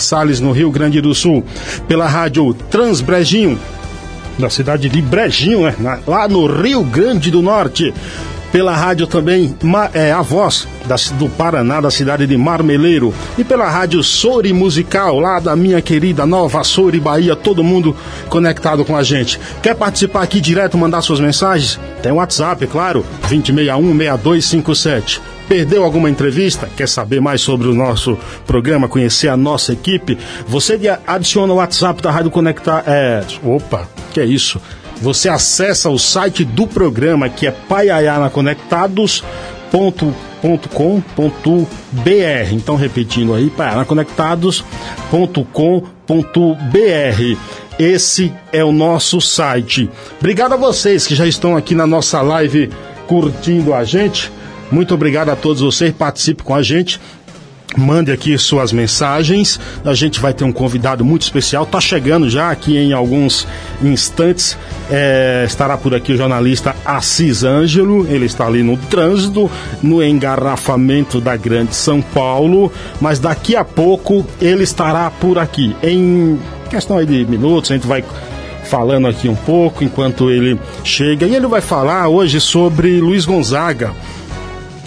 Salles, no Rio Grande do Sul, pela rádio Transbrejinho, na cidade de Brejinho, né? lá no Rio Grande do Norte. Pela rádio também é, A Voz da, do Paraná, da cidade de Marmeleiro. E pela rádio Sori Musical, lá da minha querida Nova Sori Bahia. Todo mundo conectado com a gente. Quer participar aqui direto, mandar suas mensagens? Tem WhatsApp, é claro, 2061-6257. Perdeu alguma entrevista? Quer saber mais sobre o nosso programa, conhecer a nossa equipe? Você adiciona o WhatsApp da Rádio Conectar. É. Opa, que é isso? Você acessa o site do programa que é paiayanaconectados.com.br. Então, repetindo aí, paiayanaconectados.com.br. Esse é o nosso site. Obrigado a vocês que já estão aqui na nossa live curtindo a gente. Muito obrigado a todos vocês, participe com a gente. Mande aqui suas mensagens. A gente vai ter um convidado muito especial. Tá chegando já aqui em alguns instantes. É, estará por aqui o jornalista Assis Ângelo. Ele está ali no trânsito, no engarrafamento da Grande São Paulo. Mas daqui a pouco ele estará por aqui. Em questão aí de minutos, a gente vai falando aqui um pouco enquanto ele chega. E ele vai falar hoje sobre Luiz Gonzaga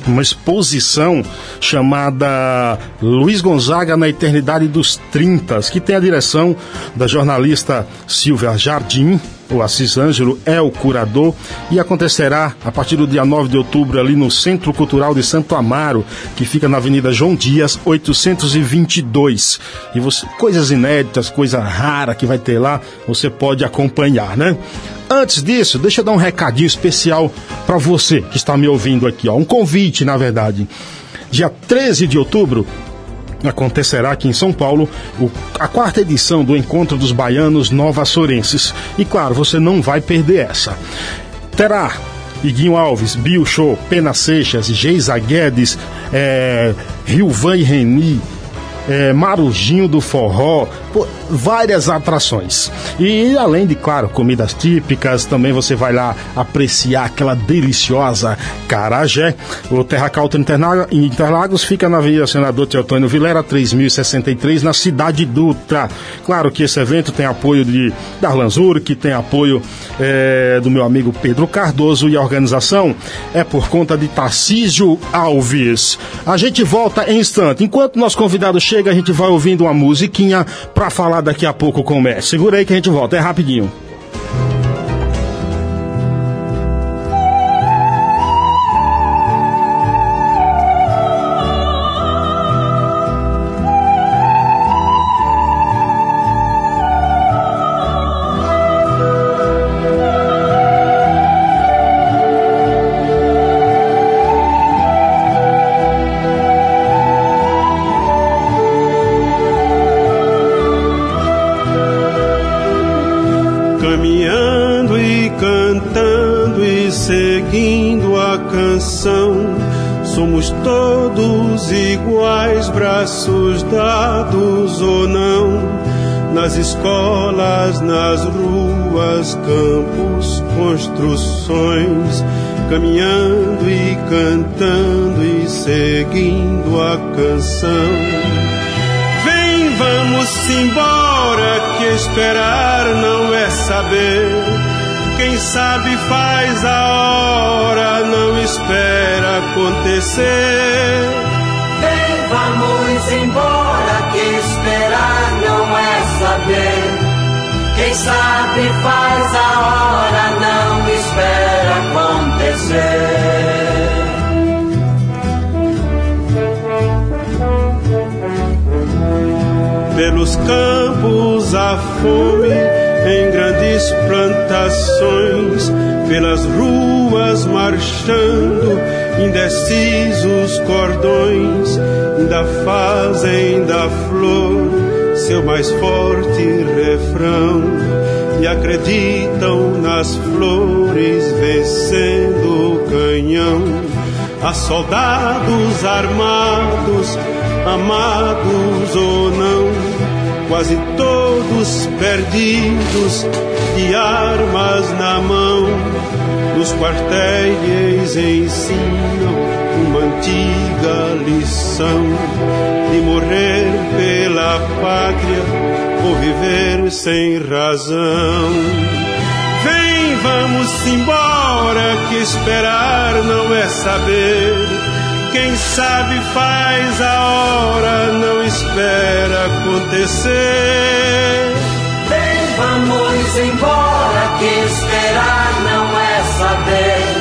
uma exposição chamada Luiz Gonzaga na Eternidade dos Trintas, que tem a direção da jornalista Silvia Jardim. O Assis Ângelo é o curador e acontecerá a partir do dia 9 de outubro ali no Centro Cultural de Santo Amaro, que fica na Avenida João Dias, 822. E você, coisas inéditas, coisa rara que vai ter lá, você pode acompanhar, né? Antes disso, deixa eu dar um recadinho especial para você que está me ouvindo aqui, ó. Um convite, na verdade. Dia 13 de outubro, acontecerá aqui em São Paulo o, a quarta edição do Encontro dos Baianos Nova Sorenses. E claro, você não vai perder essa. Terá Iguinho Alves, Bill Show, Pena Seixas, Geisa Guedes, é, Rilvan e Reni, é, Marujinho do Forró, pô, várias atrações. E além de, claro, comidas típicas, também você vai lá apreciar aquela deliciosa carajé. O Terra Calta Interlagos fica na Avenida Senador Teotônio Vilera, 3063, na cidade Dutra. Claro que esse evento tem apoio de Darlan que tem apoio é, do meu amigo Pedro Cardoso e a organização é por conta de Tarcísio Alves. A gente volta em instante. Enquanto nosso convidado chega, a gente vai ouvindo uma musiquinha para falar daqui a pouco com o Messi. Segura aí que a gente volta, é rapidinho. Nas escolas, nas ruas, campos, construções, caminhando e cantando e seguindo a canção. Vem, vamos embora, que esperar não é saber. Quem sabe faz a hora, não espera acontecer. Vamos embora, que esperar não é saber. Quem sabe faz a hora, não espera acontecer. Pelos campos a fome em grandes plantações, pelas ruas marchando, indecisos cordões, da fazem da flor seu mais forte refrão e acreditam nas flores vencendo o canhão. Há soldados armados, amados ou não, quase todos perdidos, de armas na mão. Nos quartéis ensinam o antiga lição de morrer pela pátria ou viver sem razão. Vem, vamos embora, que esperar não é saber. Quem sabe faz a hora, não espera acontecer. Vem, vamos embora, que esperar não é saber.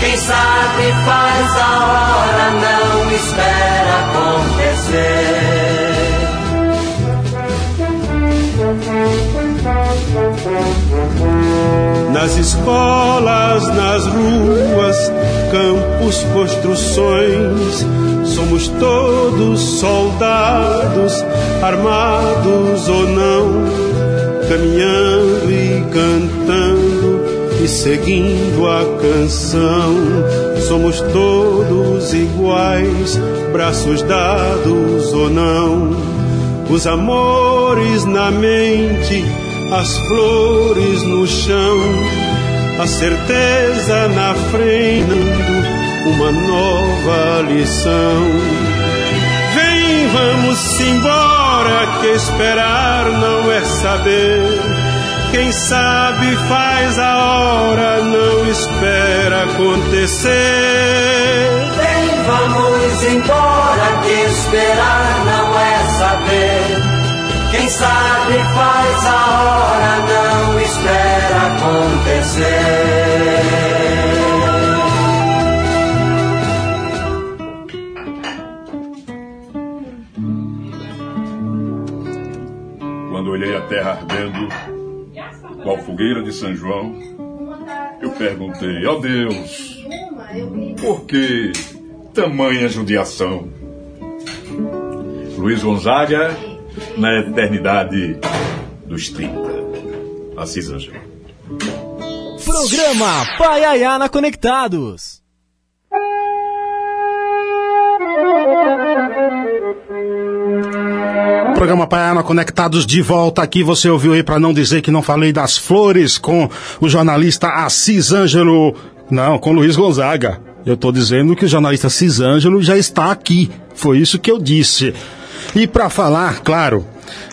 Quem sabe faz a hora, não espera acontecer. Nas escolas, nas ruas, campos, construções, somos todos soldados, armados ou não, caminhando e cantando e seguindo a canção. Somos todos iguais, braços dados ou não. Os amores na mente, as flores no chão, a certeza na frente, uma nova lição. Vem, vamos embora, que esperar não é saber quem sabe faz a hora, não espera acontecer. Vem, vamos embora, que esperar não é saber. Quem sabe faz a hora, não espera acontecer. Quando olhei a terra ardendo, qual fogueira de São João, eu perguntei, ó oh Deus, por que tamanha judiação? Luiz Gonzaga, na eternidade dos 30. Assis Ângelo. Programa Pai Ayana Conectados. Programa Paiana Conectados de volta aqui. Você ouviu aí para não dizer que não falei das flores com o jornalista Assis Ângelo. Não, com Luiz Gonzaga. Eu estou dizendo que o jornalista Assis Ângelo já está aqui. Foi isso que eu disse. E para falar, claro,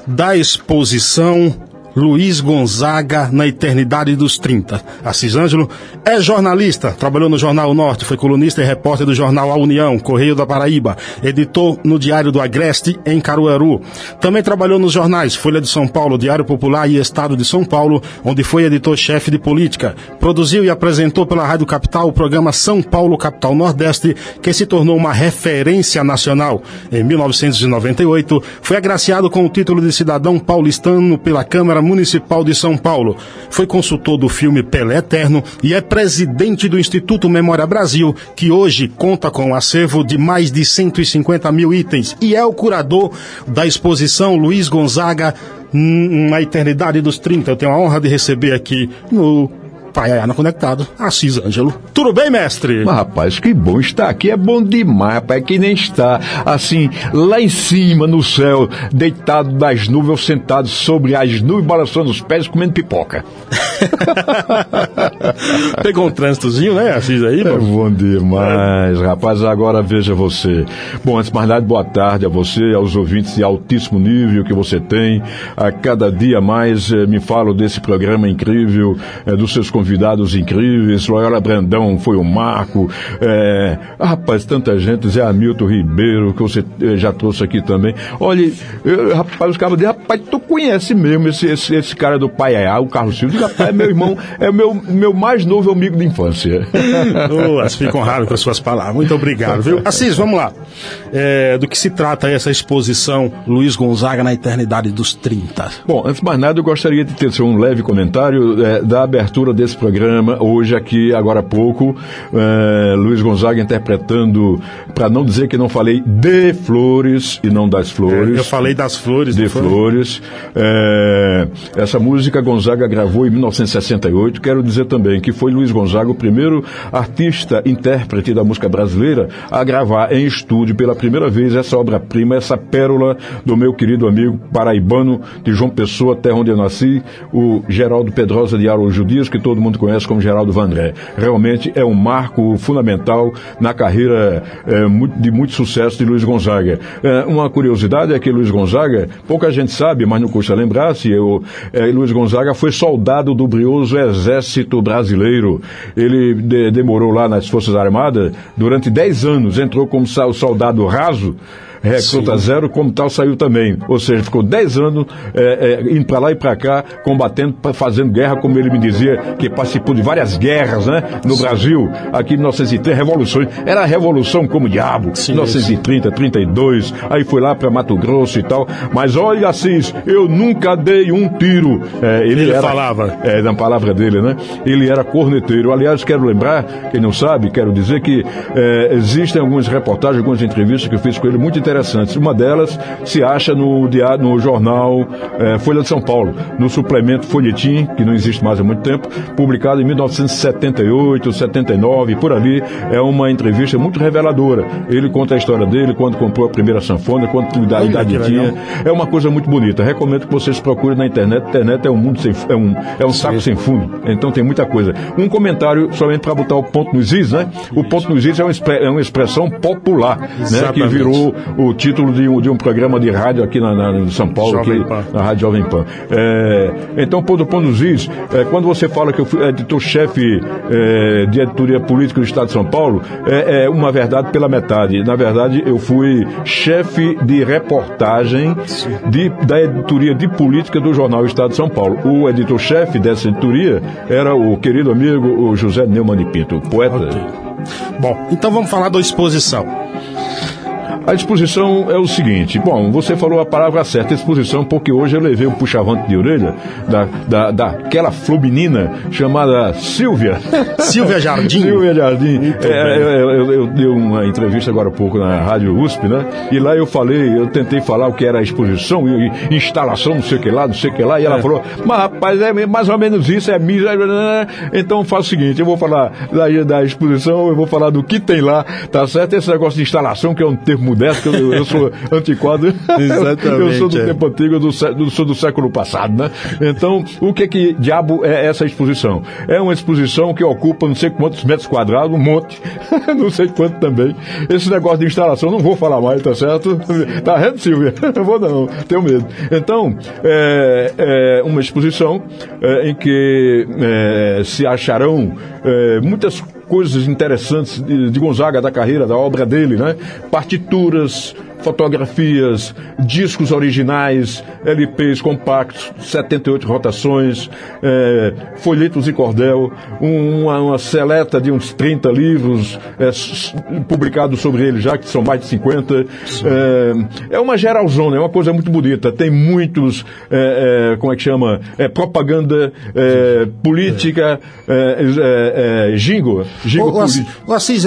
da exposição Luiz Gonzaga na eternidade dos 30. Assis Ângelo é jornalista, trabalhou no Jornal Norte, foi colunista e repórter do jornal A União, Correio da Paraíba, editor no Diário do Agreste, em Caruaru. Também trabalhou nos jornais Folha de São Paulo, Diário Popular e Estado de São Paulo, onde foi editor-chefe de política. Produziu e apresentou pela Rádio Capital o programa São Paulo Capital Nordeste, que se tornou uma referência nacional. Em 1998, foi agraciado com o título de cidadão paulistano pela Câmara Municipal de São Paulo. Foi consultor do filme Pelé Eterno e é presidente do Instituto Memória Brasil, que hoje conta com um acervo de mais de 150 mil itens e é o curador da exposição Luiz Gonzaga na Eternidade dos 30. Eu tenho a honra de receber aqui no Pai Ayana Conectado, Assis Ângelo. Tudo bem, mestre? Mas, rapaz, que bom estar aqui. É bom demais, rapaz. É que nem está, assim, lá em cima, no céu, deitado das nuvens, ou sentado sobre as nuvens, balançando os pés, comendo pipoca. Pegou um trânsitozinho, né, Assis, aí? É bom demais, rapaz. Agora veja você. Bom, antes de mais nada, boa tarde a você, aos ouvintes de altíssimo nível que você tem. A cada dia mais eh, me falo desse programa incrível, eh, dos seus convidados incríveis. Loyola Brandão foi o Marco. É, rapaz, tanta gente. Zé Hamilton Ribeiro, que você eh, já trouxe aqui também. Olha, eu, rapaz, os caras dizem, rapaz, tu conhece mesmo esse, esse, esse cara do Pai o Carlos Silva? Rapaz, é meu irmão, é meu, meu mais novo amigo de infância. oh, fico honrado com as suas palavras. Muito obrigado, viu? Assis, vamos lá. É, do que se trata essa exposição Luiz Gonzaga na Eternidade dos 30? Bom, antes de mais nada, eu gostaria de ter um leve comentário é, da abertura desse programa, hoje aqui, agora há pouco, é, Luiz Gonzaga interpretando, para não dizer que não falei de flores e não das flores. É, eu falei das flores. De flores. É, essa música Gonzaga gravou em 19 1968. Quero dizer também que foi Luiz Gonzaga o primeiro artista intérprete da música brasileira a gravar em estúdio pela primeira vez essa obra-prima, essa pérola do meu querido amigo paraibano de João Pessoa, terra onde eu nasci, o Geraldo Pedrosa de Araújo Dias, que todo mundo conhece como Geraldo Vandré. Realmente é um marco fundamental na carreira é, de muito sucesso de Luiz Gonzaga. É, uma curiosidade é que Luiz Gonzaga, pouca gente sabe, mas não custa lembrar-se, é, Luiz Gonzaga foi soldado do brioso Exército Brasileiro. Ele de, demorou lá nas Forças Armadas durante 10 anos, entrou como soldado raso recruta Sim. zero, como tal saiu também. Ou seja, ficou 10 anos é, é, indo para lá e para cá, combatendo, fazendo guerra, como ele me dizia, que participou de várias guerras né, no Sim. Brasil, aqui em 1930, revoluções. Era a revolução como diabo, Sim, 1930, 32, aí foi lá para Mato Grosso e tal. Mas olha, Assis, eu nunca dei um tiro. É, ele, ele era, falava. É, na palavra dele, né? Ele era corneteiro. Aliás, quero lembrar, quem não sabe, quero dizer que é, existem algumas reportagens, algumas entrevistas que eu fiz com ele muito interessantes interessantes. Uma delas se acha no, diário, no jornal é, Folha de São Paulo, no suplemento Folhetim, que não existe mais há muito tempo, publicado em 1978, 79, por ali. É uma entrevista muito reveladora. Ele conta a história dele, quando comprou a primeira sanfona, quanto idade, idade tinha. É uma coisa muito bonita. Recomendo que vocês procurem na internet. A internet é um mundo sem, é um, é um saco sem fundo. Então tem muita coisa. Um comentário somente para botar o ponto nos is, né? O ponto nos is é uma, é uma expressão popular, né? Que virou o título de um, de um programa de rádio aqui na, na São Paulo, aqui, na Rádio Jovem Pan. É, então, Pô do Pão dos Is, é, quando você fala que eu fui editor-chefe é, de editoria política do Estado de São Paulo, é, é, uma verdade pela metade. Na verdade, eu fui chefe de reportagem de, da editoria de política do jornal Estado de São Paulo. O editor-chefe dessa editoria era o querido amigo o José Neumann de Pinto, poeta. Okay. Bom, então vamos falar da exposição. A disposição é o seguinte: bom, você falou a palavra certa, exposição, porque hoje eu levei um puxavante de orelha da, da, daquela fluminina chamada Silvia. Silvia Jardim? Silvia Jardim. É, eu, eu, eu, dei uma entrevista agora há pouco na Rádio USP, né? E lá eu falei, eu tentei falar o que era a exposição, instalação, não sei o que lá, não sei o que lá, e ela é. falou, mas rapaz, é mais ou menos isso, é misa. Então faz o seguinte: eu vou falar da, da exposição, eu vou falar do que tem lá, tá certo? Esse negócio de instalação, que é um termo modesto, eu, eu sou antiquado. Exatamente. eu sou do é. tempo antigo, do, do, sou do século passado, né? Então, o que que diabo é essa exposição? É uma exposição que ocupa não sei quantos metros quadrados, um monte, não sei quanto também. Esse negócio de instalação, não vou falar mais, tá certo? Tá vendo, Silvia? Não vou não, tenho medo. Então, é, é uma exposição é, em que é, se acharão é, muitas coisas interessantes de, de Gonzaga, da carreira, da obra dele, né? Partituras, fotografias, discos originais, LPs compactos, 78 rotações, é, folhetos e cordel, uma, uma, seleta de uns 30 livros é, publicados sobre ele já, que são mais de 50. É, é, uma geralzona, é uma coisa muito bonita. Tem muitos, é, é, como é que chama? É, propaganda é, política, é, jingo. jingo o, o, Assis,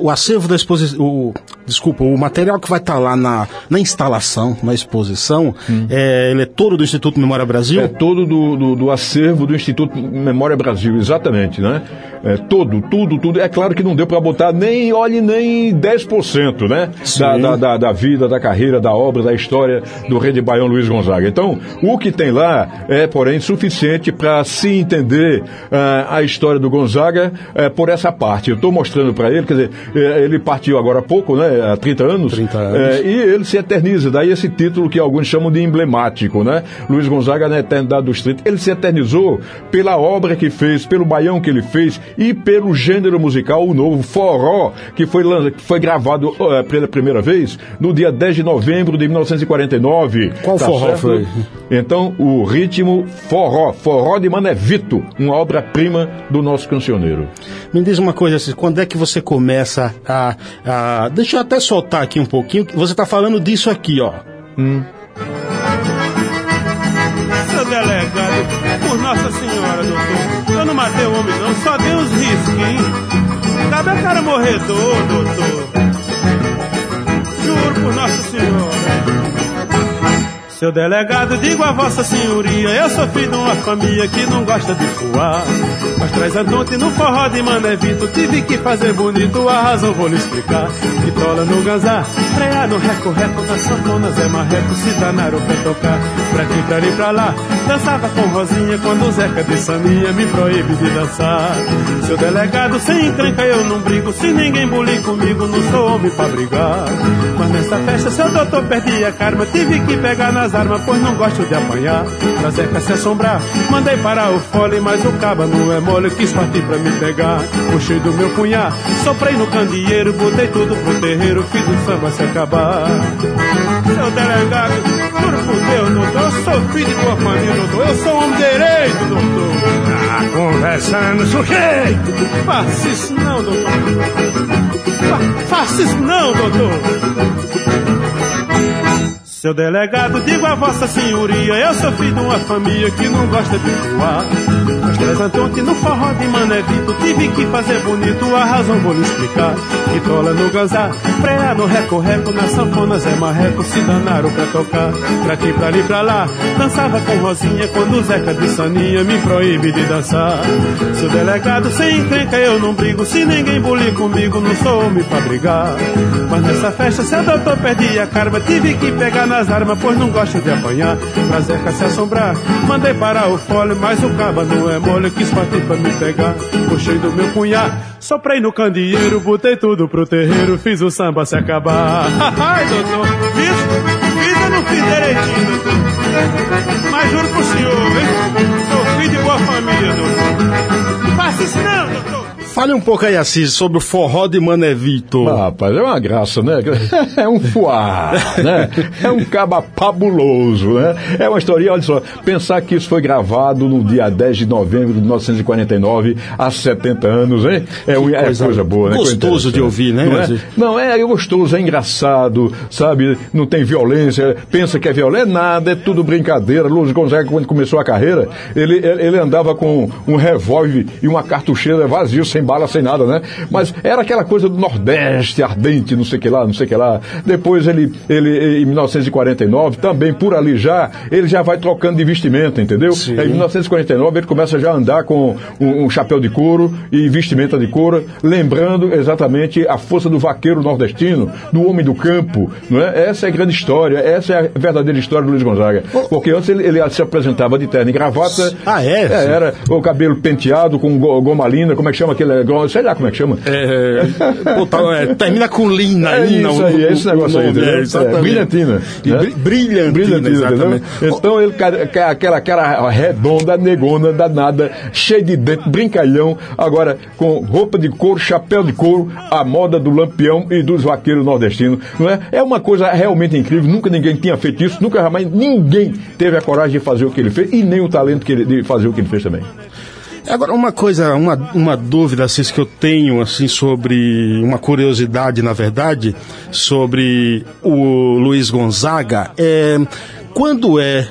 o acervo da exposição, desculpa, o material que vai estar está lá na, na instalação, na exposição, hum. é, ele é todo do Instituto Memória Brasil? É todo do, do, do acervo do Instituto Memória Brasil, exatamente, né? É, todo, tudo, tudo. É claro que não deu para botar nem, olhe, nem 10%, né? Da, da, da, da, vida, da carreira, da obra, da história do rei de Baião Luiz Gonzaga. Então, o que tem lá é, porém, suficiente para se entender uh, a história do Gonzaga uh, por essa parte. Eu estou mostrando para ele, quer dizer, uh, ele partiu agora há pouco, né? Há 30 anos. 30 anos. e ele se eterniza. Daí esse título que alguns chamam de emblemático, né? Luiz Gonzaga na eternidade dos 30. Ele se eternizou pela obra que fez, pelo baião que ele fez e pelo gênero musical, o novo forró, que foi, que foi gravado uh, pela primeira vez no dia 10 de novembro de 1949. Qual tá forró certo? foi? Então, o ritmo forró, forró de Manevito, uma obra-prima do nosso cancioneiro. Me diz uma coisa, assim, quando é que você começa a, a... Deixa eu até soltar aqui um pouquinho, você está falando disso aqui, ó. Hum. Seu delegado, por Nossa Senhora, doutor. Eu não matei o homem, não, só dei uns risquinhos. Cabe a cara morredor, doutor. Juro por Nossa Senhora. Seu delegado, digo a vossa senhoria, eu sou filho de uma família que não gosta de fuar. Mas traz a noite no forró de Manevito, tive que fazer bonito, a razão vou lhe explicar. Vitola no ganzá, frear no reco-reco, nas sanfonas é marreco, se danaram pra tocar. Pra aqui, pra ali, pra lá, dançava com Rosinha, quando o Zeca de Saninha me proíbe de dançar. Seu delegado, sem encrenca eu não brigo, se ninguém bulir comigo, não sou homem pra brigar. Mas nessa festa, seu doutor perdi a karma, tive que pegar nas armas, pois não gosto de apanhar. Pra se assombrar, mandei parar o fole, mas o caba não é mole, quis partir pra me pegar. Puxei do meu punhar, soprei no candeeiro, botei tudo pro terreiro, fiz o samba se acabar. Seu delegado, juro por Deus, doutor, eu sou filho de tua família, doutor, eu sou homem direito, doutor. Ah, conversando, sujeito! Faça isso não, doutor. Fa faça isso não, doutor. Seu delegado, digo a vossa senhoria, eu sou filho de uma família que não gosta de voar. Representante no forró de Manevito, tive que fazer bonito, a razão vou lhe explicar. Vitola no ganzá, freia no reco-reco, nas sanfonas é marreco, se danaram pra tocar. Pra aqui, pra ali, pra lá, dançava com Rosinha, quando o Zeca de Saninha me proíbe de dançar. Seu delegado, sem encrenca eu não brigo, se ninguém bulir comigo, não sou homem pra brigar. Mas nessa festa, seu doutor perdi a karma, tive que pegar nas armas, pois não gosto de apanhar. Pra Zeca se assombrar, mandei parar o fole, mas o caba não é mole, quis partir pra me pegar. Puxei do meu punhar, soprei no candeeiro, botei tudo pro terreiro, fiz o samba se acabar. Ai, doutor, fiz, fiz ou não fiz direitinho, doutor? Mas juro pro senhor, hein? Sou filho de boa família, doutor. Faça isso não. Fale um pouco aí, Assis, sobre o forró de Manevito. Ah, rapaz, é uma graça, né? É um fuá, né? É um caba fabuloso, né? É uma historinha, olha só, pensar que isso foi gravado no dia 10 de novembro de 1949, há 70 anos, hein? É, um, é coisa coisa boa, né? Gostoso de ouvir, né, Não é? Não, é, é gostoso, é engraçado, sabe? Não tem violência, pensa que é violência, é nada, é tudo brincadeira. Luiz Gonzaga, quando começou a carreira, ele, ele ele andava com um revólver e uma cartucheira vazio, sem bala, sem nada, né? Mas era aquela coisa do Nordeste, ardente, não sei o que lá, não sei o que lá. Depois ele, ele em 1949, também por ali já, ele já vai trocando de vestimenta, entendeu? Aí, Em 1949 ele começa já a andar com um, um chapéu de couro e vestimenta de couro, lembrando exatamente a força do vaqueiro nordestino, do homem do campo, não é? Essa é a grande história, essa é a verdadeira história do Luiz Gonzaga. Porque antes ele, ele se apresentava de terno e gravata. Ah, é? era o cabelo penteado com go- goma linda, como é que chama aquele, go- sei lá como é que chama. É, tá, é, termina com Lina. É Lina, isso aí, é esse negócio aí, é. É, brilhantina. Né? bri- brilhantina, Brilhantina, exatamente. entendeu? Então ele, aquela cara redonda, negona, danada, cheio de dente, brincalhão, agora com roupa de couro, chapéu de couro, a moda do lampião e dos vaqueiros nordestinos, não é? É uma coisa realmente incrível, nunca ninguém tinha feito isso, nunca jamais ninguém teve a coragem de fazer o que ele fez e nem o talento que ele, de fazer o que ele fez também. Agora, uma coisa, uma, uma dúvida assim, que eu tenho assim, sobre uma curiosidade, na verdade, sobre o Luiz Gonzaga é. Quando é,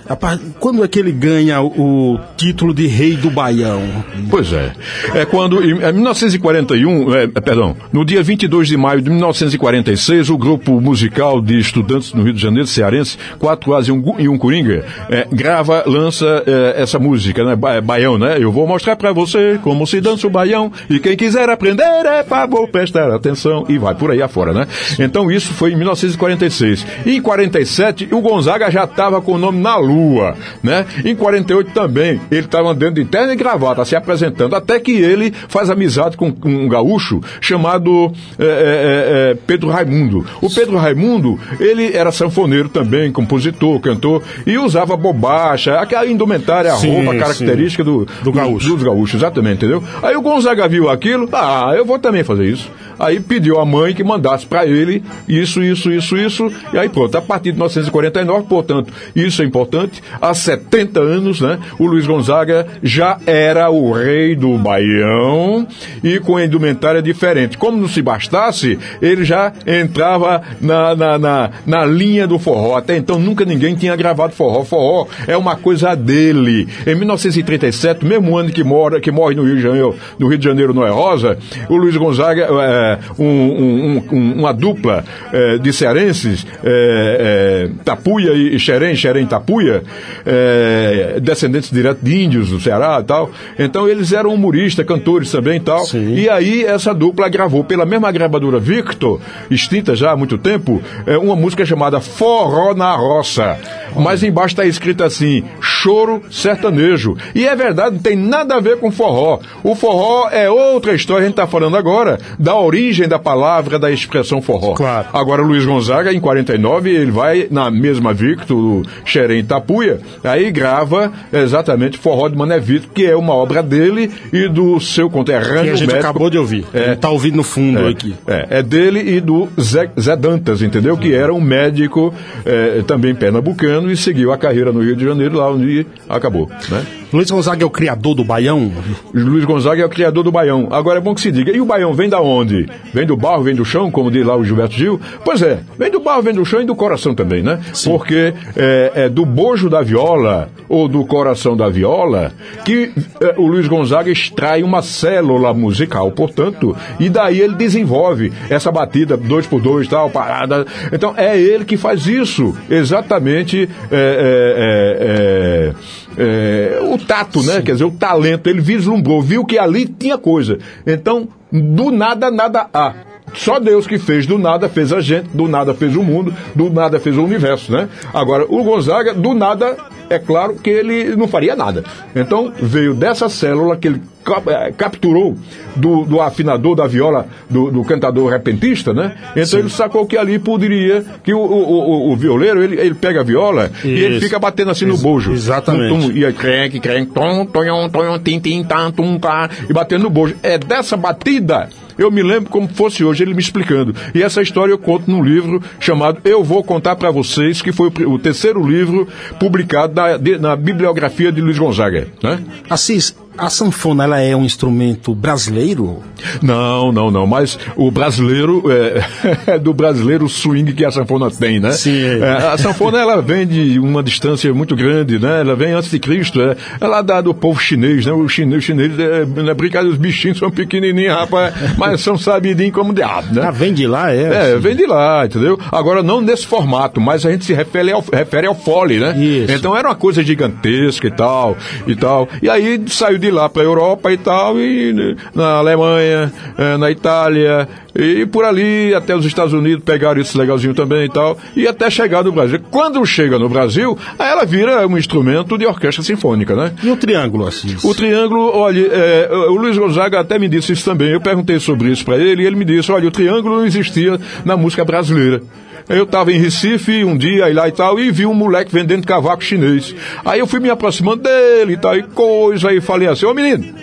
quando é que ele ganha o, título de rei do Baião? Pois é. É quando, em em 1941, é, perdão, no dia 22 de maio de 1946, o grupo musical de estudantes no Rio de Janeiro, cearense, Quatro As e um, e um Coringa, é, grava, lança é, essa música, né? Ba- Baião, né? Eu vou mostrar pra você como se dança o baião, e quem quiser aprender é favor prestar atenção, e vai por aí afora, né? Então isso foi em 1946. E em 47, o Gonzaga já estava com o nome na lua, né? Em 48 também, ele estava andando de terno e gravata, se apresentando, até que ele faz amizade com um gaúcho chamado é, é, é, é, Pedro Raimundo. O Pedro Raimundo, ele era sanfoneiro também, compositor, cantor, e usava bobacha, aquela indumentária, a Sim, roupa característica do, Do gaúcho. dos gaúchos, exatamente, entendeu? Aí o Gonzaga viu aquilo, ah, eu vou também fazer isso. Aí pediu à mãe que mandasse para ele isso, isso, isso, isso, e aí pronto. A partir de 1949, portanto, isso é importante, há 70 anos, né, o Luiz Gonzaga já era o rei do Baião e com a indumentária diferente. Como não se bastasse, ele já entrava na, na, na, na linha do forró. Até então nunca ninguém tinha gravado forró. Forró é uma coisa dele. Em 1937, mesmo ano que, mora, que morre no Rio de Janeiro, no Rio de Janeiro, Noé Rosa, o Luiz Gonzaga, é, um, um, um, uma dupla é, de cearenses, é, é, Tapuia e Xerém, Xerém e Tapuia, é, descendentes direto de índios do Ceará e tal. Então eles eram humoristas, cantores também e tal. Sim. E aí essa dupla gravou pela mesma gravadora Victor, extinta já há muito tempo, é, uma música chamada Forró na Roça. Mas embaixo está escrito assim, choro sertanejo. E é verdade, não tem nada a ver com forró. O forró é outra história, a gente está falando agora da origem da palavra, da expressão forró. Claro. Agora, Luiz Gonzaga, em 49, ele vai na mesma Victor, do Xerém Tapuia, aí grava exatamente Forró de Mané Vitor, que é uma obra dele e do seu conterrâneo Que a gente médico. acabou de ouvir. É. Tá ouvindo no fundo É, aqui. É, é dele e do Zé, Zé Dantas, entendeu? Que era um médico é, também pernambucano e seguiu a carreira no Rio de Janeiro, lá onde acabou, né? Luiz Gonzaga é o criador do Baião? Luiz Gonzaga é o criador do Baião. Agora é bom que se diga, e o Baião vem da onde? Vem do barro, vem do chão, como diz lá o Gilberto Gil? Pois é, vem do barro, vem do chão e do coração também, né? Porque é, é do bojo da viola ou do coração da viola que é, o Luiz Gonzaga extrai uma célula musical, portanto, e daí ele desenvolve essa batida dois por dois, tal, parada. Então é ele que faz isso, exatamente é, é, é, é, o tato, né? Quer dizer, o talento. Ele vislumbrou, viu que ali tinha coisa. Então, do nada, nada há. Só Deus que fez do nada, fez a gente, do nada fez o mundo, do nada fez o universo, né? Agora, o Gonzaga, do nada, é claro que ele não faria nada. Então, veio dessa célula que ele eh, capturou do, do afinador da viola, do, do cantador repentista, né? Então ele sacou que ali poderia, que o, o, o, o violeiro, ele, ele pega a viola e ele Isso. fica batendo assim no bojo. exatamente. Tum, e aí, crenque, crenque, tom, tonhon, tonhon, tim, tim, tam, tum, tá, e batendo no bojo. É dessa batida, eu me lembro como fosse hoje ele me explicando. E essa história eu conto num livro chamado Eu Vou Contar Pra Vocês, que foi o terceiro livro publicado na, de- na bibliografia de Luiz Gonzaga, né? Assis, a sanfona ela é um instrumento brasileiro? Não, não, não. Mas o brasileiro é, é do brasileiro swing que a sanfona tem, né? Sim. É, a sanfona ela vem de uma distância muito grande, né? Ela vem antes de Cristo. É, ela dá do povo chinês, né? O chinês, o chinês é, é brincadeira, os bichinhos são pequenininhos, rapaz, mas são sabidinhos como diabo, né? Ah, vem de lá, é? É, assim. vem de lá, entendeu? Agora, não nesse formato, mas a gente se refere ao, refere ao fole, né? Isso. Então era uma coisa gigantesca e tal, e tal. E aí saiu de lá para a Europa e tal, e né, na Alemanha, eh, na Itália, e por ali até os Estados Unidos pegaram isso legalzinho também e tal, e até chegar no Brasil. Quando chega no Brasil, ela vira um instrumento de orquestra sinfônica, né? E o triângulo, Assis? O triângulo, olha, é, o Luiz Gonzaga até me disse isso também. Eu perguntei sobre isso para ele e ele me disse: olha, o triângulo não existia na música brasileira. Eu estava em Recife um dia e lá e tal, e vi um moleque vendendo cavaco chinês. Aí eu fui me aproximando dele e tal, e coisa, e falei assim: ô menino.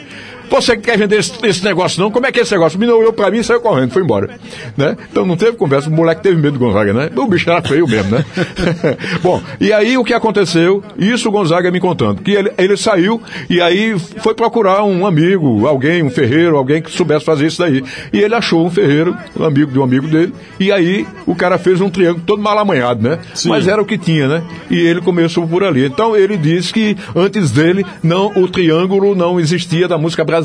Você que quer vender esse, esse negócio não? Como é que é esse negócio? O menino olhou pra mim e saiu correndo, foi embora. Né? Então não teve conversa, o moleque teve medo do Gonzaga, né? O bicho era feio mesmo, né? Bom, e aí o que aconteceu? Isso o Gonzaga me contando, que ele, ele saiu e aí foi procurar um amigo, alguém, um ferreiro, alguém que soubesse fazer isso daí. E ele achou um ferreiro, um amigo de um amigo dele, e aí o cara fez um triângulo todo mal amanhado, né? Sim. Mas era o que tinha, né? E ele começou por ali. Então ele disse que antes dele não o triângulo não existia da música brasileira,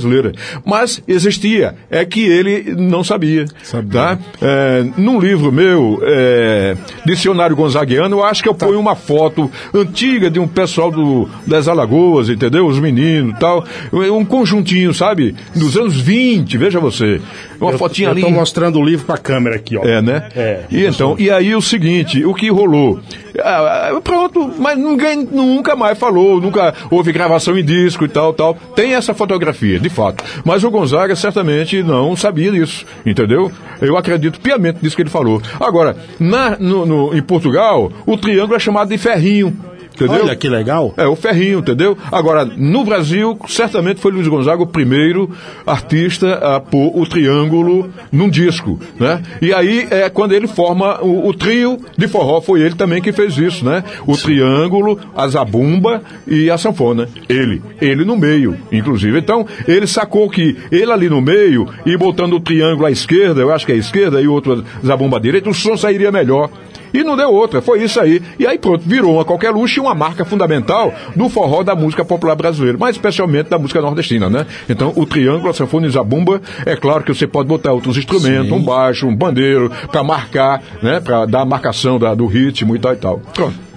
mas existia. É que ele não sabia, tá? É, num livro meu, é, dicionário gonzaguiano, eu acho que eu ponho uma foto antiga de um pessoal do, das Alagoas, entendeu? Os meninos, tal, um conjuntinho, sabe? Dos anos 20, veja você, uma fotinha eu ali. tô mostrando o livro pra câmera aqui, ó. É, né? É. E então, e aí o seguinte, o que rolou? Ah, ah, pronto, mas ninguém nunca mais falou, nunca houve gravação em disco e tal, tal. Tem essa fotografia, de fato. Mas o Gonzaga certamente não sabia disso, entendeu? Eu acredito piamente nisso que ele falou. Agora, na, no, no- em Portugal, o triângulo é chamado de ferrinho. Entendeu? Olha que legal. É, o ferrinho, entendeu? Agora, no Brasil, certamente foi Luiz Gonzaga o primeiro artista a pôr o triângulo num disco, né? E aí é quando ele forma o, o trio de forró, foi ele também que fez isso, né? O triângulo, a zabumba e a sanfona. Ele, ele no meio, inclusive. Então, ele sacou que ele ali no meio e botando o triângulo à esquerda, eu acho que é a esquerda, e o outro zabumba à direita, o som sairia melhor. E não deu outra, foi isso aí. E aí pronto, virou uma qualquer luxo e uma marca fundamental do forró da música popular brasileira, mas especialmente da música nordestina, né? Então, o triângulo, a sanfona e a zabumba, é claro que você pode botar outros instrumentos, Sim. um baixo, um bandeiro, para marcar, né? Para dar a marcação da, do ritmo e tal e tal. Pronto.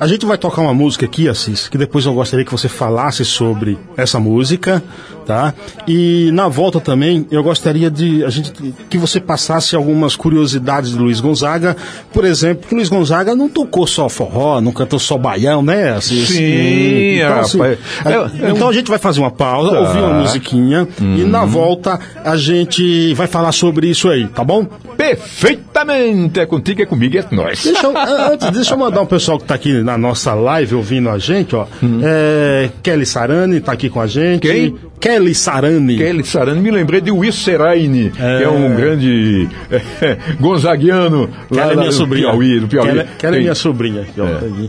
A gente vai tocar uma música aqui, Assis, que depois eu gostaria que você falasse sobre essa música, tá? E na volta também eu gostaria de a gente que você passasse algumas curiosidades de Luiz Gonzaga, por exemplo, que Luiz Gonzaga não tocou só forró, não cantou só baião, né? Assim, Sim, então, assim, é, é, então a gente vai fazer uma pausa, tá. ouvir uma musiquinha uhum. e na volta a gente vai falar sobre isso aí, tá bom? Perfeitamente, é contigo, é comigo, é nós. Deixa eu, antes, deixa eu mandar um pessoal que está aqui na nossa live ouvindo a gente, ó. Hum. É, Kelly Sarani tá aqui com a gente. Quem? Kelly Sarani. Kelly Sarani, me lembrei de Will Seraine, é... que é um grande é, gonzaguiano lá, é minha sobrinha. Piauí, do Piauí. Kelly, Kelly é minha sobrinha. Aqui, ó, é.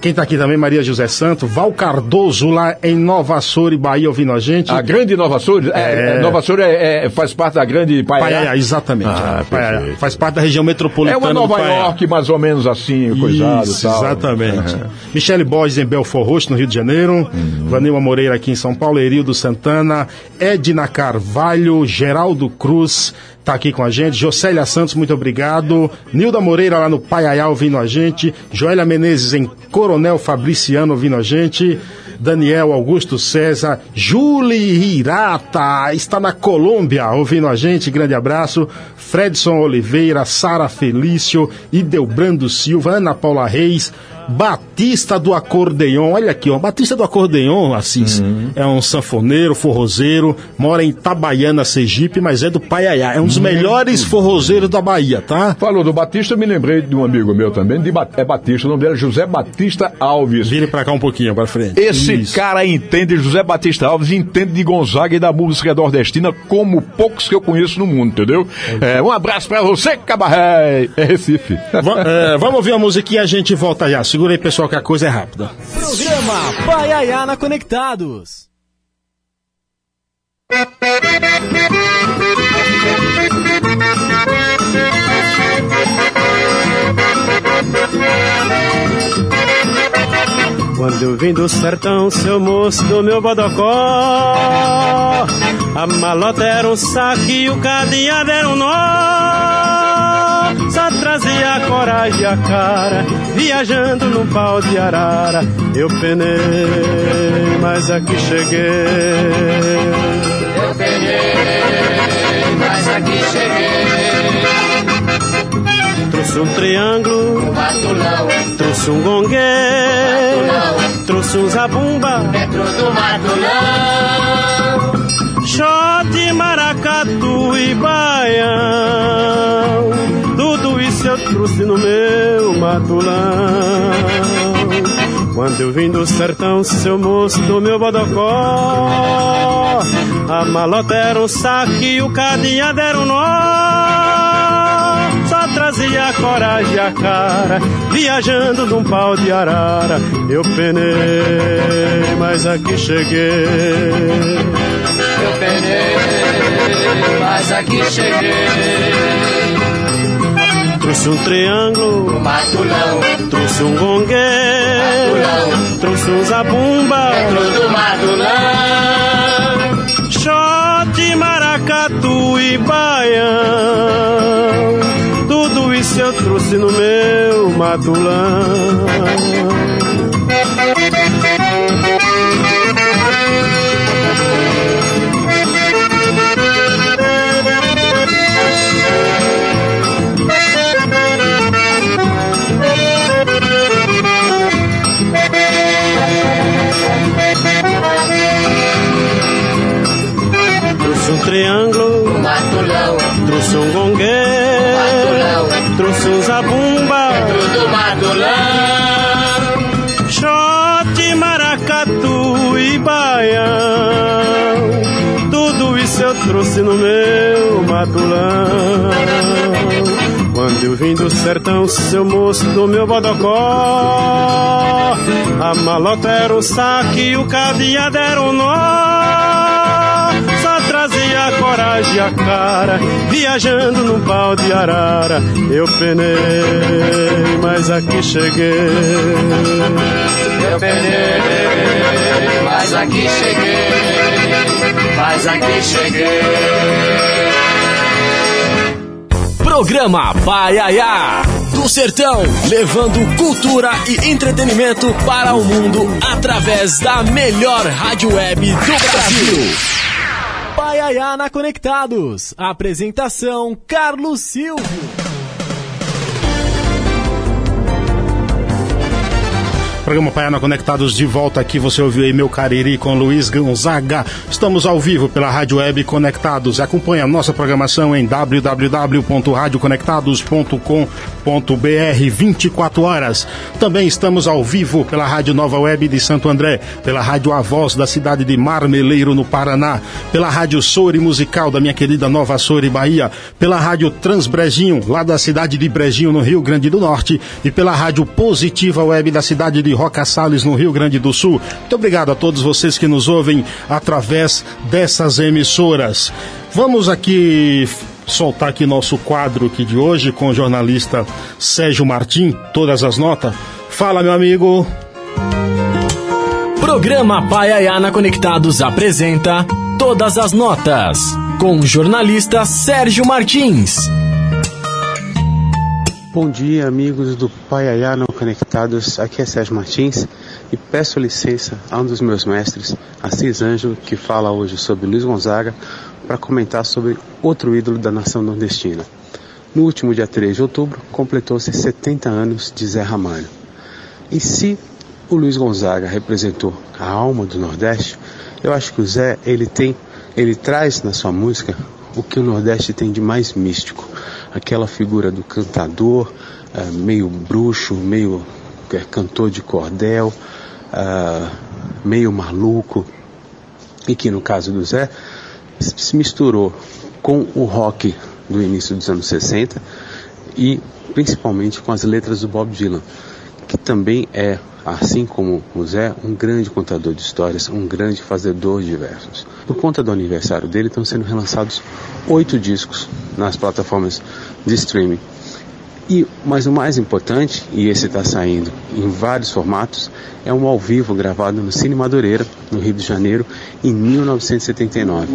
Quem está aqui também, Maria José Santo, Val Cardoso, lá em Nova Açores, Bahia, ouvindo a gente. A grande Nova Açores? É, é, Nova Açores é, é, faz parte da grande Paiaiá? Paiaiá exatamente. Ah, Paiaiá. Faz parte da região metropolitana É uma Nova York, mais ou menos assim, coisado Isso, tal. exatamente. Uhum. Michele Borges em Belfort Roxo, no Rio de Janeiro. Uhum. Vanilma Moreira aqui em São Paulo, Erildo Santana, Edna Carvalho, Geraldo Cruz, está aqui com a gente. Jocélia Santos, muito obrigado. Nilda Moreira lá no Paiaiá ouvindo a gente. Joélia Menezes em Coronel Fabriciano ouvindo a gente. Daniel Augusto César, Julie Hirata, está na Colômbia ouvindo a gente, grande abraço. Fredson Oliveira, Sara Felício, Idelbrando Silva, Ana Paula Reis, Batista do Acordeon, olha aqui, ó, Batista do Acordeon, Assis, uhum. é um sanfoneiro, forrozeiro, mora em Itabaiana, Sergipe, mas é do Paiaiá, é um dos melhores forrozeiros da Bahia, tá? Falou do Batista, eu me lembrei de um amigo meu também, de é Batista, o nome dele é José Batista Alves. Vire pra cá um pouquinho, pra frente. Esse Isso. cara entende, José Batista Alves, entende de Gonzaga e da música nordestina como poucos que eu conheço no mundo, entendeu? É, um abraço pra você, Cabaré, é Recife. é, vamos ouvir a musiquinha e a gente volta já. Segura aí, pessoal, que a coisa é rápida. Programa Paiaiana Conectados. Quando eu vim do sertão, seu moço do meu bodocó A malota era um saque e o cadeado era um nó só trazia coragem e a cara, viajando num pau de arara. Eu penei, mas aqui cheguei. Eu penei, mas aqui cheguei. Trouxe um triângulo, um trouxe um gongue, matulão. trouxe um zabumba, dentro do matulão. Shot, maracatu e baião eu trouxe no meu matulão. Quando eu vim do sertão, seu moço do meu bodocó, a malota era um saque e o cadeado era um nó. A coragem e a cara, viajando num pau de arara. Eu penei, mas aqui cheguei. Eu penei, mas aqui cheguei. Trouxe um triângulo, um matulão. Trouxe um gongue, matulão. Trouxe um zabumba, dentro do matulão. Shot, maracatu e baião. Isso eu trouxe no meu matulão. triângulo, matulão, trouxe um gongue, um matulão, trouxe um zabumba, dentro do matulão, shot, maracatu e baião, tudo isso eu trouxe no meu matulão. Quando eu vim do sertão, seu moço do meu bodocó, a malota era o saque e o cadeado era o nó a coragem e a cara. Viajando num pau de arara, eu penei, mas aqui cheguei. Eu penei, mas aqui cheguei. Mas aqui cheguei. Programa Paiaiá. Do Sertão, levando cultura e entretenimento para o mundo através da melhor rádio web do Brasil. Paiaiá na Conectados. Apresentação Carlos Silvio. Programa Paiana Conectados de volta aqui. Você ouviu aí meu Cariri com Luiz Gonzaga. Estamos ao vivo pela Rádio Web Conectados. Acompanhe a nossa programação em www.radioconectados.com.br 24 horas. Também estamos ao vivo pela Rádio Nova Web de Santo André, pela Rádio A Voz da cidade de Marmeleiro, no Paraná, pela Rádio Sori Musical da minha querida Nova Sori, Bahia, pela Rádio Transbrejinho, lá da cidade de Brejinho, no Rio Grande do Norte, e pela Rádio Positiva Web da cidade de Roca Salles, no Rio Grande do Sul. Muito obrigado a todos vocês que nos ouvem através dessas emissoras. Vamos aqui soltar aqui nosso quadro aqui de hoje com o jornalista Sérgio Martim, todas as notas. Fala, meu amigo. Programa Paiaiana Conectados apresenta Todas as Notas, com o jornalista Sérgio Martins. Bom dia, amigos do Paiaiá Não Conectados. Aqui é Sérgio Martins e peço licença a um dos meus mestres, Assis Anjo, que fala hoje sobre Luiz Gonzaga, para comentar sobre outro ídolo da nação nordestina. No último dia 3 de outubro, completou-se 70 anos de Zé Ramalho. E se o Luiz Gonzaga representou a alma do Nordeste, eu acho que o Zé ele tem, ele traz na sua música o que o Nordeste tem de mais místico aquela figura do cantador, uh, meio bruxo, meio uh, cantor de cordel, uh, meio maluco, e que no caso do Zé se misturou com o rock do início dos anos 60 e principalmente com as letras do Bob Dylan, que também é, assim como o Zé, um grande contador de histórias, um grande fazedor de versos. Por conta do aniversário dele, estão sendo relançados oito discos nas plataformas de streaming. E, mas o mais importante, e esse está saindo em vários formatos, é um ao vivo gravado no Cine Madureira, no Rio de Janeiro, em 1979.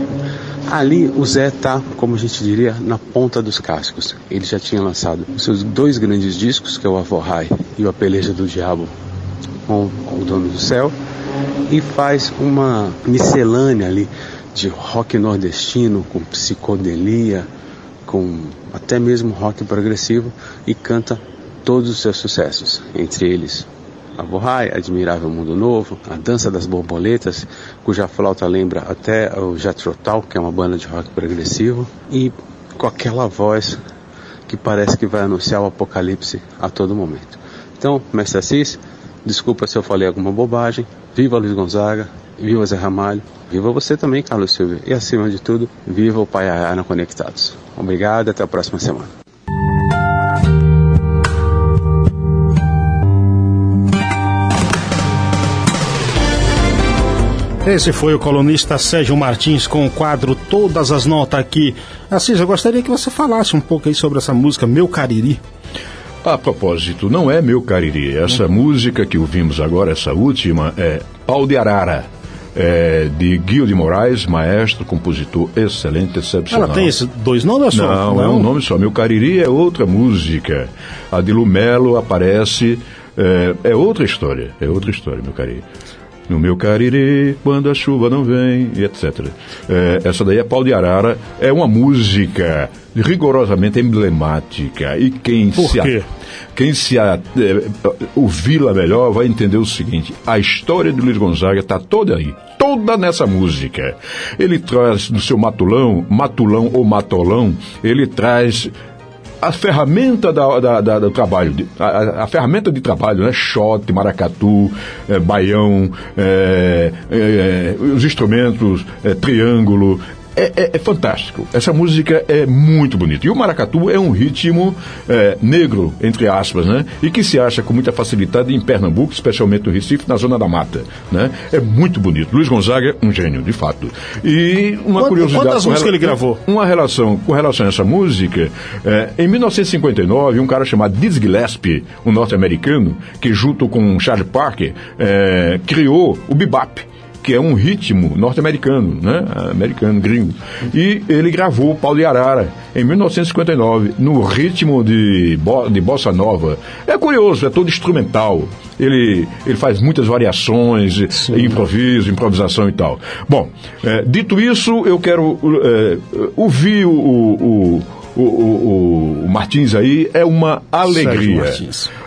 Ali o Zé está, como a gente diria, na ponta dos cascos. Ele já tinha lançado os seus dois grandes discos, que é o Avorrai e o A Peleja do Diabo com o Dono do Céu, e faz uma miscelânea ali de rock nordestino com psicodelia, com até mesmo rock progressivo e canta todos os seus sucessos, entre eles a Borrai, Admirável Mundo Novo, A Dança das Borboletas, cuja flauta lembra até o Jethro Tull, que é uma banda de rock progressivo, e com aquela voz que parece que vai anunciar o apocalipse a todo momento. Então, mestre Assis, desculpa se eu falei alguma bobagem, viva Luiz Gonzaga, viva Zé Ramalho, viva você também, Carlos Silva, e acima de tudo, viva o Pai Ayana Conectados. Obrigado, até a próxima semana. Esse foi o colunista Sérgio Martins com o quadro Todas as Notas aqui. Assis, eu gostaria que você falasse um pouco aí sobre essa música Meu Cariri. A propósito, não é Meu Cariri. Essa música que ouvimos agora, essa última, é Pau de Arara. É, de Guilherme de Moraes, maestro, compositor excelente, excepcional. Ela tem esses dois nomes ou só? Não, é um nome só. Meu Cariri é outra música. A de Lumelo aparece. É, é outra história. É outra história, meu Cariri. No meu cariri, quando a chuva não vem, etc. É, essa daí é Pau de Arara, é uma música rigorosamente emblemática. E quem Por se. quê? Quem se a, é, ouvi-la melhor vai entender o seguinte: a história de Luiz Gonzaga está toda aí, toda nessa música. Ele traz no seu matulão, matulão ou matolão, ele traz a ferramenta da, da, da, do trabalho, a, a, ferramenta de trabalho, né? Shot, maracatu, é, baião, é, é, os instrumentos, triângulo, é, é, é, fantástico. Essa música é muito bonita. E o maracatu é um ritmo é, negro, entre aspas, né? E que se acha com muita facilidade em Pernambuco, especialmente no Recife, na zona da mata, né? É muito bonito. Luiz Gonzaga é um gênio, de fato. E uma Quanto, curiosidade... Quantas músicas ele gravou? Uma relação, com relação a essa música, é, em 1959, um cara chamado Dizzy Gillespie, um norte-americano, que junto com Charlie Parker, é, criou o bebop que é um ritmo norte-americano, né? Americano, gringo. E ele gravou Paulo de Arara em 1959, no ritmo de, bo de bossa nova. É curioso, é todo instrumental. Ele, ele faz muitas variações, improviso, improvisação e tal. Bom, é, dito isso, eu quero é, ouvir o, o, o, o, o Martins aí, é uma alegria.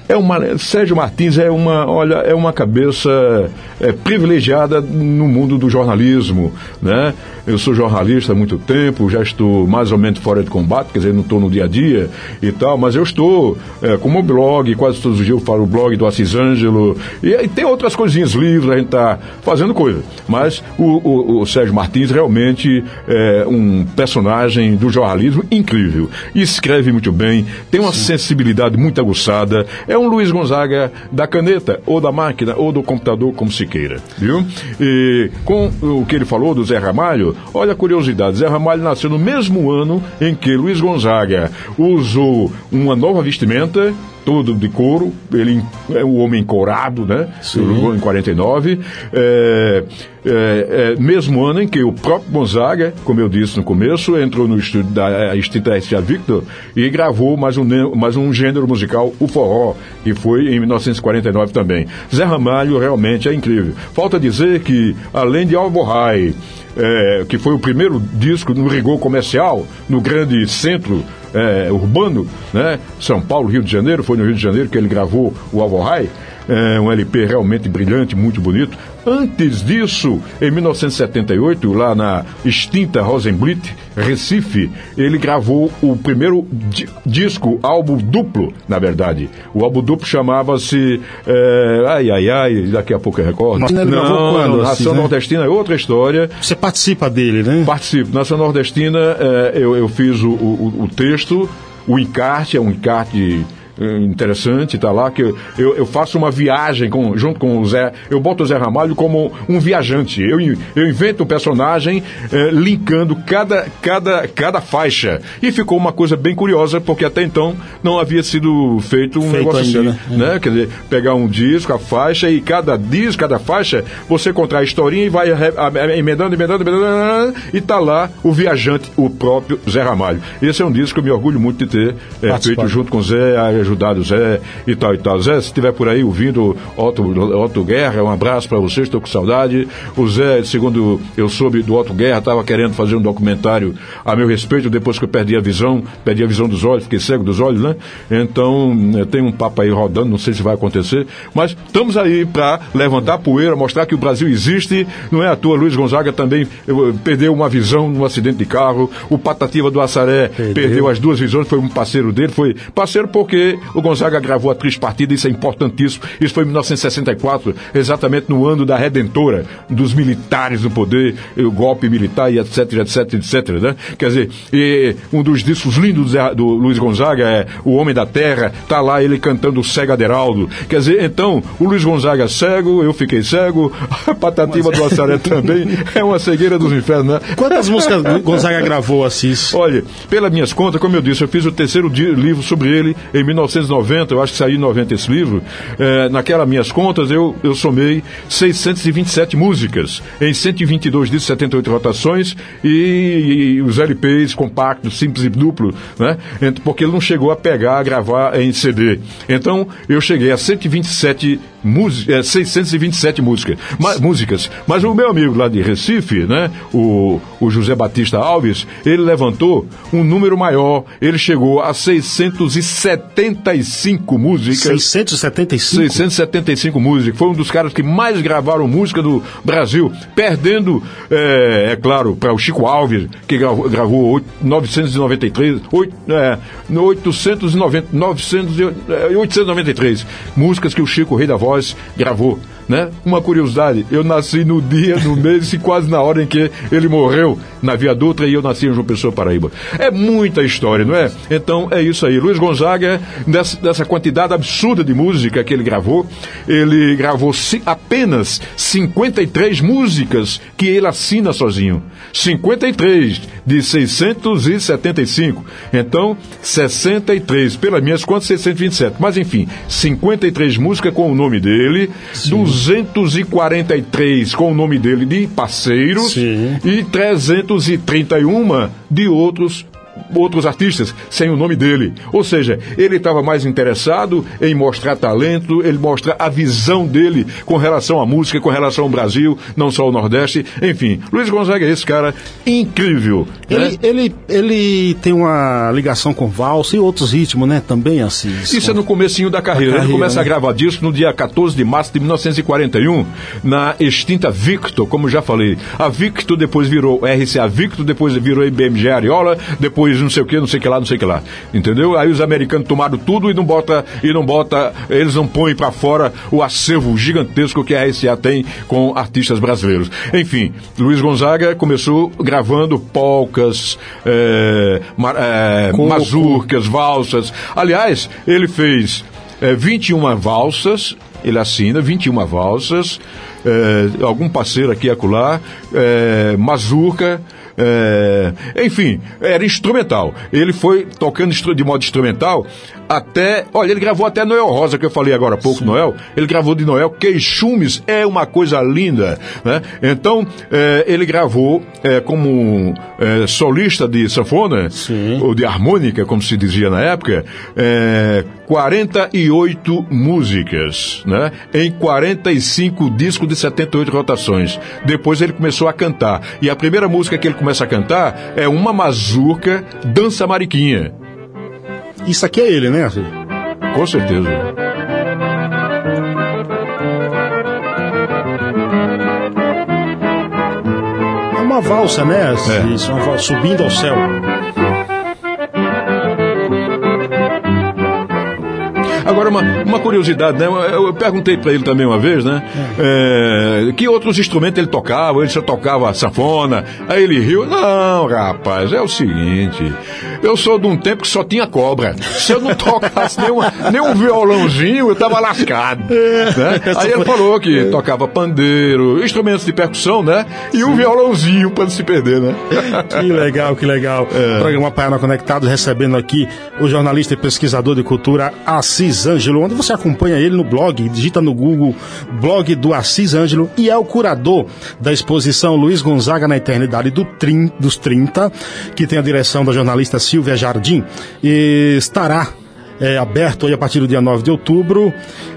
É uma, Sérgio Martins é uma, olha, é uma cabeça é, privilegiada no mundo do jornalismo, né? Eu sou jornalista há muito tempo, já estou mais ou menos fora de combate, quer dizer, não estou no dia a dia e tal, mas eu estou é, com o meu blog, quase todos os dias eu falo o blog do Assis Ângelo, e, e tem outras coisinhas, livros, a gente está fazendo coisa. Mas o, o, o, Sérgio Martins realmente é um personagem do jornalismo incrível. Escreve muito bem, tem uma Sim. sensibilidade muito aguçada, é um Luiz Gonzaga da caneta, ou da máquina, ou do computador, como se queira, viu? E com o que ele falou do Zé Ramalho, Olha a curiosidade: Zé Ramalho nasceu no mesmo ano em que Luiz Gonzaga usou uma nova vestimenta todo de couro, ele é um homem corado, né? Sim. Em 49. É, é, é, mesmo ano em que o próprio Gonzaga, como eu disse no começo, entrou no estúdio da Instituto Victor e gravou mais um, mais um gênero musical, o forró, que foi em 1949 também. Zé Ramalho realmente é incrível. Falta dizer que, além de Alborrai, é, que foi o primeiro disco no rigor comercial, no grande centro é, urbano, né? São Paulo, Rio de Janeiro, foi no Rio de Janeiro que ele gravou o Alvorrai, é, um LP realmente brilhante, muito bonito. Antes disso, em 1978, lá na extinta Rosenblit, Recife, ele gravou o primeiro di disco, álbum duplo, na verdade. O álbum duplo chamava-se é, Ai, ai, ai, daqui a pouco eu recordo. Mas ele Não, quando, Nação assim, né? Nordestina é outra história. Você participa dele, né? Participo. Nação Nordestina, é, eu, eu fiz o, o, o texto, o encarte, é um encarte interessante, tá lá, que eu, eu, faço uma viagem com, junto com o Zé, eu boto o Zé Ramalho como um viajante. Eu, eu invento um personagem eh, linkando cada, cada, cada faixa. E ficou uma coisa bem curiosa, porque até então não havia sido feito um feito negócio ainda, assim. Né? né? Quer dizer, pegar um disco, a faixa, e cada disco, cada faixa, você contrai a historinha e vai emendando, emendando, emendando, e tá lá o viajante, o próprio Zé Ramalho. Esse é um disco que eu me orgulho muito de ter é, feito junto com o Zé, ajudado o Zé e tal e tal. Zé, se estiver por aí ouvindo Otto, Otto Guerra, um abraço para você, estou com saudade. O Zé, segundo eu soube do Otto Guerra, estava querendo fazer um documentário a meu respeito depois que eu perdi a visão, perdi a visão dos olhos, fiquei cego dos olhos, né? Então, eh, tem um papo aí rodando, não sei se vai acontecer, mas estamos aí para levantar poeira, mostrar que o Brasil existe, não é à toa. Luiz Gonzaga também eh, perdeu uma visão num acidente de carro, o Patativa do Assaré perdeu. perdeu as duas visões, foi um parceiro dele, foi parceiro porque o Gonzaga gravou a Triste Partida, isso é importantíssimo. Isso foi em 1964, exatamente no ano da Redentora, dos militares no poder, o golpe militar e etc, etc, etc, né? Quer dizer, um dos discos lindos do Luiz Gonzaga é O Homem da Terra, tá lá ele cantando Cega Aderaldo. Quer dizer, então, o Luiz Gonzaga cego, eu fiquei cego, a Patativa Mas... do Assaré também, é uma cegueira dos infernos, né? Quantas músicas Gonzaga gravou, Assis? Olha, pelas minhas contas, como eu disse, eu fiz o terceiro livro sobre ele em 19 1990, eu acho que saiu em 90 esse livro, é, naquelas minhas contas eu, eu somei 627 músicas, em 122 discos, 78 rotações e, e, os LPs compactos, simples e duplo, né? Porque ele não chegou a pegar, a gravar em CD. Então eu cheguei a 127 música, é, 627 música, ma, músicas. Mas o meu amigo lá de Recife, né, o, o José Batista Alves, ele levantou um número maior. Ele chegou a 675 músicas. 675? 675 músicas. Foi um dos caras que mais gravaram música do Brasil, perdendo, é, é claro, para o Chico Alves, que gravou, gravou 8, 993, 8, é, 890, 900, 893 músicas que o Chico, Rei da Voz, gravou. Né? Uma curiosidade, eu nasci no dia, no mês e quase na hora em que ele morreu na Via Dutra e eu nasci em João Pessoa, Paraíba. É muita história, não é? Então é isso aí. Luiz Gonzaga, nessa, nessa quantidade absurda de música que ele gravou, ele gravou apenas 53 músicas que ele assina sozinho. 53 de 675. Então, 63. Pelas minhas contas, 627. Mas enfim, 53 músicas com o nome dele, Sim. 243 com o nome dele de parceiros Sim. e 331 de outros outros artistas sem o nome dele. Ou seja, ele estava mais interessado em mostrar talento, ele mostra a visão dele com relação à música, com relação ao Brasil, não só ao Nordeste. Enfim, Luiz Gonzaga é esse cara incrível. Ele, né? ele, ele tem uma ligação com valsa e outros ritmos, né? Também assim. Isso é no comecinho da carreira. carreira ele começa né? a gravar disco no dia 14 de março de 1941, na extinta Victor, como já falei. A Victor depois virou RCA Victor, depois virou IBMG Ariola, depois não sei o que, não sei o que lá, não sei o que lá. Entendeu? Aí os americanos tomaram tudo e não bota, e não bota, eles não põem para fora o acervo gigantesco que a RCA tem com artistas brasileiros. Enfim, Luiz Gonzaga começou gravando polcas, é, é, mazurcas, valsas. Aliás, ele fez é, 21 valsas, ele assina 21 valsas, é, algum parceiro aqui e acolá, é, mazurca, é, enfim, era instrumental. Ele foi tocando de modo instrumental até. Olha, ele gravou até Noel Rosa, que eu falei agora há pouco, Sim. Noel. Ele gravou de Noel. Queixumes é uma coisa linda. Né? Então, é, ele gravou é, como é, solista de sanfona, Sim. ou de harmônica, como se dizia na época, 48 é, músicas, né? em 45 discos de 78 rotações. Depois ele começou a cantar. E a primeira música que ele começa a cantar é uma mazurca, Dança Mariquinha. Isso aqui é ele, né? Com certeza. É uma valsa, né? É. Isso, uma valsa subindo ao céu. Agora, uma, uma curiosidade, né? Eu, perguntei para ele também uma vez, né? É, que outros instrumentos ele tocava? Ele só tocava sanfona. Aí ele riu. Não, rapaz, é o seguinte. Eu sou de um tempo que só tinha cobra. Se eu não tocasse nem, uma, nem um violãozinho, eu tava lascado. Né? Aí ele falou que tocava pandeiro, instrumentos de percussão, né? E um violãozinho para não se perder, né? Que legal, que legal. É. Programa Paiana Conectado recebendo aqui o jornalista e pesquisador de cultura Assis Assis Ângelo, onde você acompanha ele no blog, digita no Google blog do Assis Ângelo e é o curador da exposição Luiz Gonzaga na Eternidade do trin, dos 30, que tem a direção da jornalista Silvia Jardim, e estará é, aberto a partir do dia 9 de outubro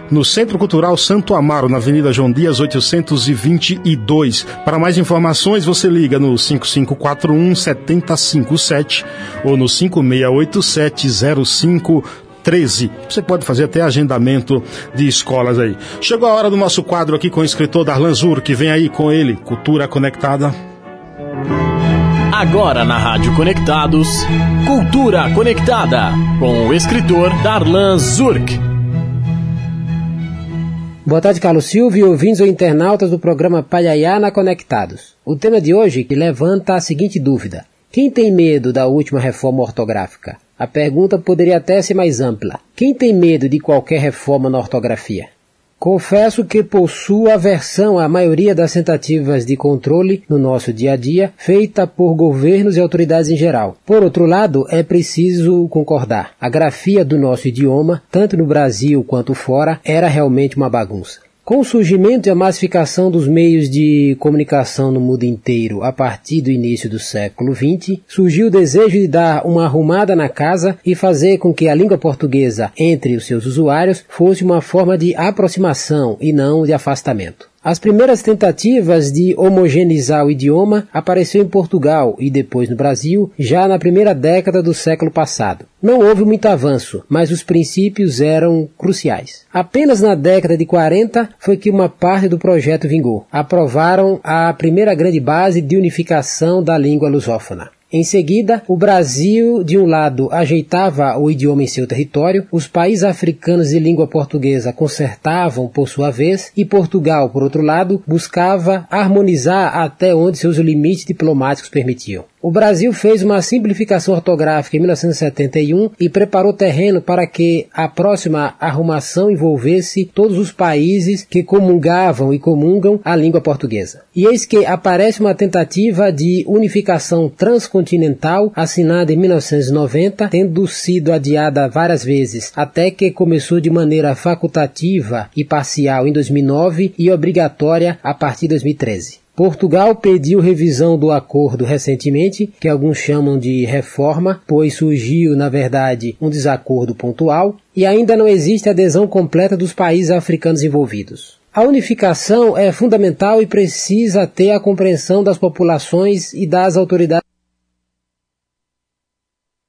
no Centro Cultural Santo Amaro, na Avenida João Dias 822. Para mais informações, você liga no 5541 7057 ou no 5687 05 13. Você pode fazer até agendamento de escolas aí. Chegou a hora do nosso quadro aqui com o escritor Darlan Zur, que vem aí com ele, Cultura Conectada. Agora na Rádio Conectados, Cultura Conectada, com o escritor Darlan Zurk. Boa tarde, Carlos Silva e ouvintes ou internautas do programa Palhaiana Conectados. O tema de hoje levanta a seguinte dúvida. Quem tem medo da última reforma ortográfica? A pergunta poderia até ser mais ampla. Quem tem medo de qualquer reforma na ortografia? Confesso que possuo aversão à maioria das tentativas de controle no nosso dia a dia, feita por governos e autoridades em geral. Por outro lado, é preciso concordar. A grafia do nosso idioma, tanto no Brasil quanto fora, era realmente uma bagunça. Com o surgimento e a massificação dos meios de comunicação no mundo inteiro a partir do início do século XX, surgiu o desejo de dar uma arrumada na casa e fazer com que a língua portuguesa entre os seus usuários fosse uma forma de aproximação e não de afastamento. As primeiras tentativas de homogeneizar o idioma apareceu em Portugal e depois no Brasil, já na primeira década do século passado. Não houve muito avanço, mas os princípios eram cruciais. Apenas na década de 40 foi que uma parte do projeto vingou. Aprovaram a primeira grande base de unificação da língua lusófona. Em seguida, o Brasil, de um lado, ajeitava o idioma em seu território, os países africanos de língua portuguesa consertavam por sua vez, e Portugal, por outro lado, buscava harmonizar até onde seus limites diplomáticos permitiam. O Brasil fez uma simplificação ortográfica em 1971 e preparou terreno para que a próxima arrumação envolvesse todos os países que comungavam e comungam a língua portuguesa. E eis que aparece uma tentativa de unificação transcontinental assinada em 1990, tendo sido adiada várias vezes, até que começou de maneira facultativa e parcial em 2009 e obrigatória a partir de 2013. Portugal pediu revisão do acordo recentemente, que alguns chamam de reforma, pois surgiu, na verdade, um desacordo pontual, e ainda não existe adesão completa dos países africanos envolvidos. A unificação é fundamental e precisa ter a compreensão das populações e das autoridades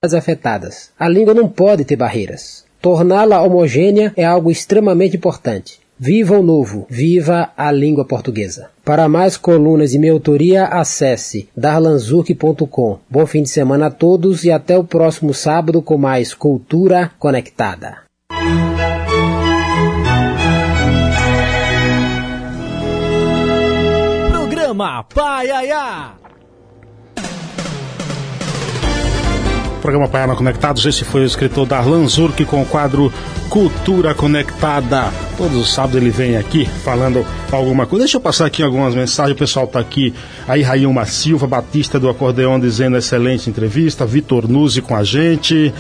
afetadas. A língua não pode ter barreiras. Torná-la homogênea é algo extremamente importante. Viva o novo, viva a língua portuguesa. Para mais colunas de minha autoria, acesse darlanzurk.com. Bom fim de semana a todos e até o próximo sábado com mais Cultura Conectada. Programa Paiaiá. Programa Paiana Conectados, esse foi o escritor Darlan Zurk com o quadro Cultura Conectada. Todos os sábados ele vem aqui falando alguma coisa. Deixa eu passar aqui algumas mensagens. O pessoal está aqui. Aí Railma Silva, Batista do Acordeão, dizendo excelente entrevista. Vitor Nuzzi com a gente.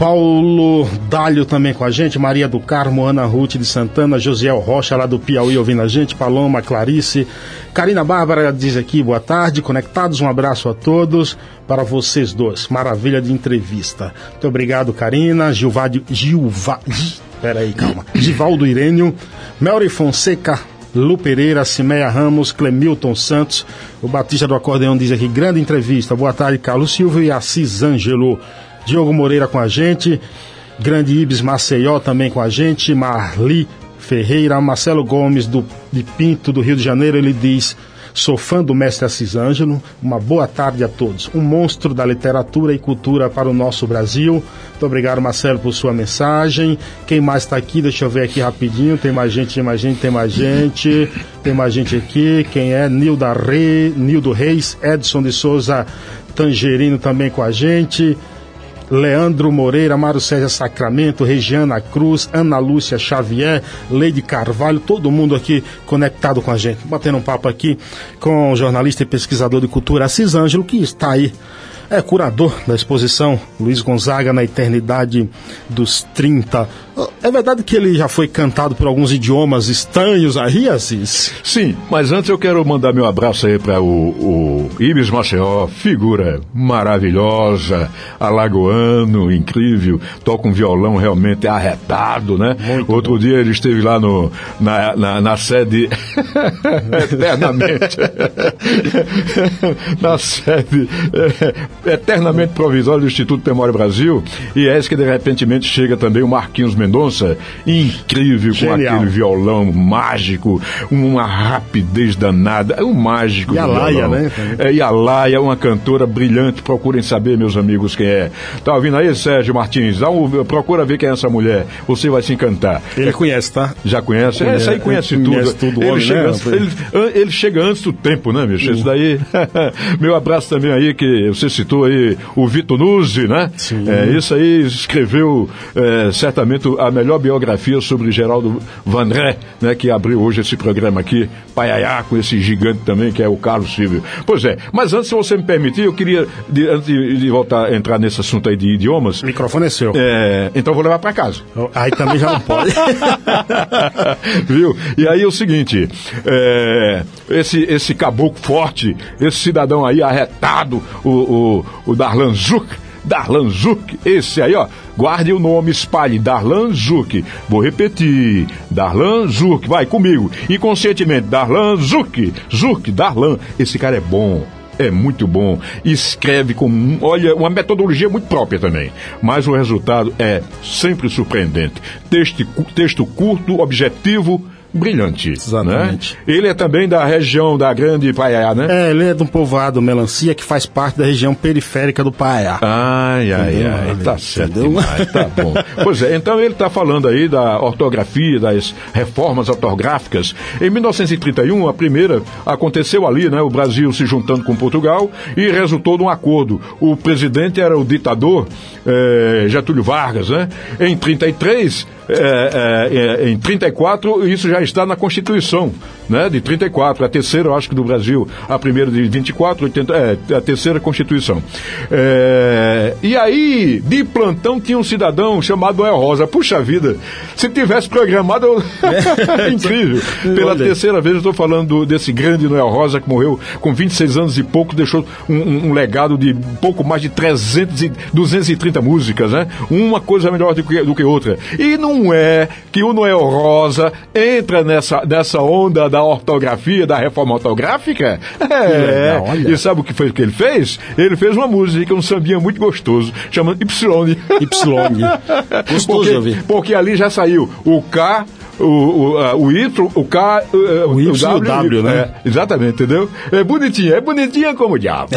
Paulo Dalho também com a gente, Maria do Carmo, Ana Ruth de Santana, Josiel Rocha lá do Piauí ouvindo a gente, Paloma, Clarice, Karina Bárbara diz aqui, boa tarde, conectados, um abraço a todos, para vocês dois, maravilha de entrevista. Muito obrigado, Karina, Gilvade, Gilva, peraí, calma, Givaldo Irênio, Melry Fonseca, Lu Pereira, Cimeia Ramos, Clemilton Santos, o Batista do Acordeão diz aqui, grande entrevista, boa tarde, Carlos Silva e Assis Ângelo. Diogo Moreira com a gente, Grande Ibis Maceió também com a gente, Marli Ferreira, Marcelo Gomes do, de Pinto, do Rio de Janeiro, ele diz: Sou fã do mestre Assis Ângelo. Uma boa tarde a todos. Um monstro da literatura e cultura para o nosso Brasil. Muito obrigado, Marcelo, por sua mensagem. Quem mais está aqui? Deixa eu ver aqui rapidinho. Tem mais gente, tem mais gente, tem mais gente. Tem mais gente aqui. Quem é? Nilda Re... Nildo Reis, Edson de Souza Tangerino também com a gente. Leandro Moreira, Mário César Sacramento, Regiana Cruz, Ana Lúcia Xavier, Leide Carvalho, todo mundo aqui conectado com a gente. Batendo um papo aqui com o jornalista e pesquisador de cultura Assis Ângelo, que está aí é curador da exposição Luiz Gonzaga na Eternidade dos 30. É verdade que ele já foi cantado por alguns idiomas estranhos aí, Assis? Sim, mas antes eu quero mandar meu abraço aí para o, o Ibis Maceió, figura maravilhosa, alagoano, incrível, toca um violão realmente arretado, né? Muito Outro bom. dia ele esteve lá no, na, na, na sede, eternamente, na sede é, eternamente provisória do Instituto Memória Brasil, e é que de repentemente chega também o Marquinhos Mendonça, incrível, Genial. com aquele violão mágico, uma rapidez danada, é um mágico. E a Laia, né? É, e a Laia, uma cantora brilhante, procurem saber, meus amigos, quem é. Tá ouvindo aí, Sérgio Martins? Dá um, procura ver quem é essa mulher, você vai se encantar. Ele é, conhece, tá? Já conhece? conhece essa aí conhece, conhece tudo. tudo. Ele, homem, chega né? antes, ele, ele, chega antes do tempo, né, bicho? Isso daí. Meu abraço também aí, que você citou aí o Vitor Nuzzi, né? Sim. É, isso aí escreveu é, certamente a melhor biografia sobre Geraldo Vandré, né? Que abriu hoje esse programa aqui, Paiaiá, com esse gigante também, que é o Carlos Silvio. Pois é, mas antes, se você me permitir, eu queria, de, antes de, de, voltar a entrar nesse assunto aí de idiomas. O microfone é seu. É, então eu vou levar para casa. Aí também já não pode. Viu? E aí é o seguinte, é, esse, esse caboclo forte, esse cidadão aí arretado, o, o, o Darlan Zuc, Darlan Zuc, esse aí, ó. Guarde o nome, espalhe Darlan Zuc. Vou repetir. Darlan Zuc, vai comigo. E conscientemente, Darlan Zuc. Zuc, Darlan. Esse cara é bom é muito bom. Escreve com, olha, uma metodologia muito própria também. Mas o resultado é sempre surpreendente. Texto, texto curto, objetivo, brilhante. Exatamente. Né? Ele é também da região da Grande Paiá, né? É, ele é de um povoado Melancia que faz parte da região periférica do Paiá. Ai, ai, Entendeu? ai, tá certo demais, tá bom. Pois é, então ele está falando aí da ortografia, das reformas ortográficas. Em 1931, a primeira aconteceu ali, né? O Brasil se juntando com Portugal e resultou num acordo. O presidente era o ditador eh, Getúlio Vargas, né? Em 33, eh, eh, em 34, isso já está na Constituição, né? De 34, a terceira, eu acho que do Brasil, a primeira de 24, 80, é, a terceira Constituição. É, e aí, de plantão, tinha um cidadão chamado Noel Rosa. Puxa vida, se tivesse programado, eu... incrível. Pela Olha. terceira vez eu estou falando do- desse grande Noel Rosa que morreu com 26 anos e pouco, deixou um, um- um legado de pouco mais de 300 e 230 músicas, né? Uma coisa melhor do que, do que outra. E não é que o Noel Rosa entra nessa, nessa onda da ortografia, da reforma ortográfica? É. legal, olha. E sabe o que foi que ele fez? Ele fez uma música, um sambinha muito gostoso, chamando Y. Y. Gostoso porque, ouvir. porque ali já saiu o K, o, o, a- o Y, o K, o, O Y e o W, né? É, exatamente, entendeu? É bonitinha, é bonitinha como o diabo.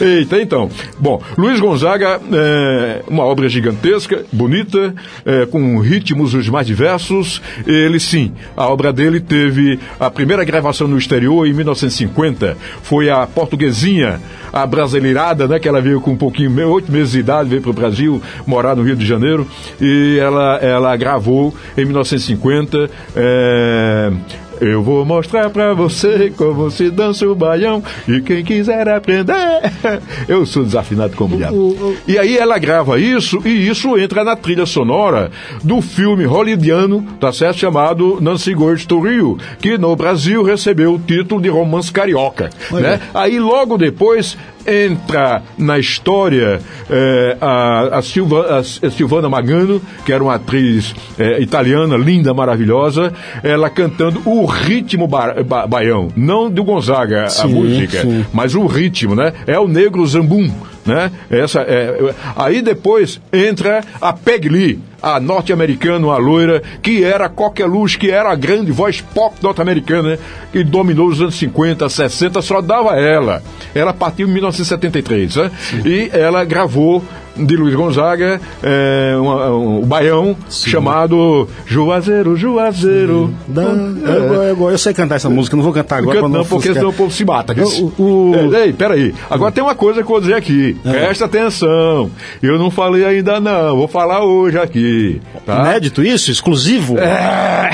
Eita, então. Bom, Luiz Gonzaga, é, uma obra gigantesca, bonita, é, com ritmos os mais diversos. Ele, sim, a obra dele teve a primeira gravação no exterior em 1950. Foi a portuguesinha, a brasileirada, né? Que ela veio com um pouquinho, oito meses de idade, veio para o Brasil, morar no Rio de Janeiro. E ela, ela gravou em 1950. é, eu vou mostrar pra você como se dança o baião e quem quiser aprender. Eu sou desafinado como diabo. E aí ela grava isso e isso entra na trilha sonora do filme hollywoodiano, tá certo? Chamado Nancy Goes to Rio, que no Brasil recebeu o título de romance carioca, né? Aí logo depois entra na história eh, a, a, Silva- a Silvana Magano, que era uma atriz eh, italiana, linda, maravilhosa, ela cantando o ritmo ba ba- baião, não do Gonzaga, a Sim, música, sim. mas o ritmo, né? É o negro zambum, né? Essa é, aí depois entra a Peg Lee, a norte-americana, a loira, que era luz, que era a grande voz pop norte-americana, né? que dominou os anos 50, 60, só dava ela. Ela partiu em 1973, né? E ela gravou de Luiz Gonzaga é, uma- um, baião chamado Juazeiro, Juazeiro. Da- eu, eu- eu sei cantar essa música, não vou cantar agora. Canta não, porque senão o povo se mata. O- o- É, Ei, peraí. Agora tem uma coisa que eu vou dizer aqui. Presta atenção. Eu não falei ainda não. Vou falar hoje aqui. Tá? Inédito isso? Exclusivo?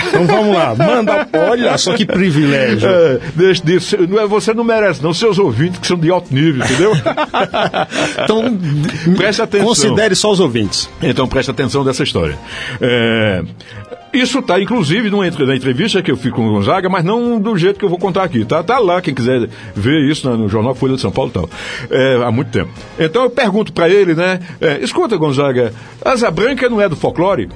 Então vamos lá, manda. Olha só que privilégio. É, deixa disso. Não é, você não merece, não. Seus ouvintes que são de alto nível, entendeu? Então, Preste atenção. considere só os ouvintes. Então preste atenção dessa história. É, isso está, inclusive, na entrevista que eu fiz com o Gonzaga, mas não do jeito que eu vou contar aqui. Tá, tá lá, quem quiser ver isso no, no jornal Folha de São Paulo e tal. É, há muito tempo. Então eu pergunto para ele, né? é, escuta, Gonzaga, asa branca não é do folclore?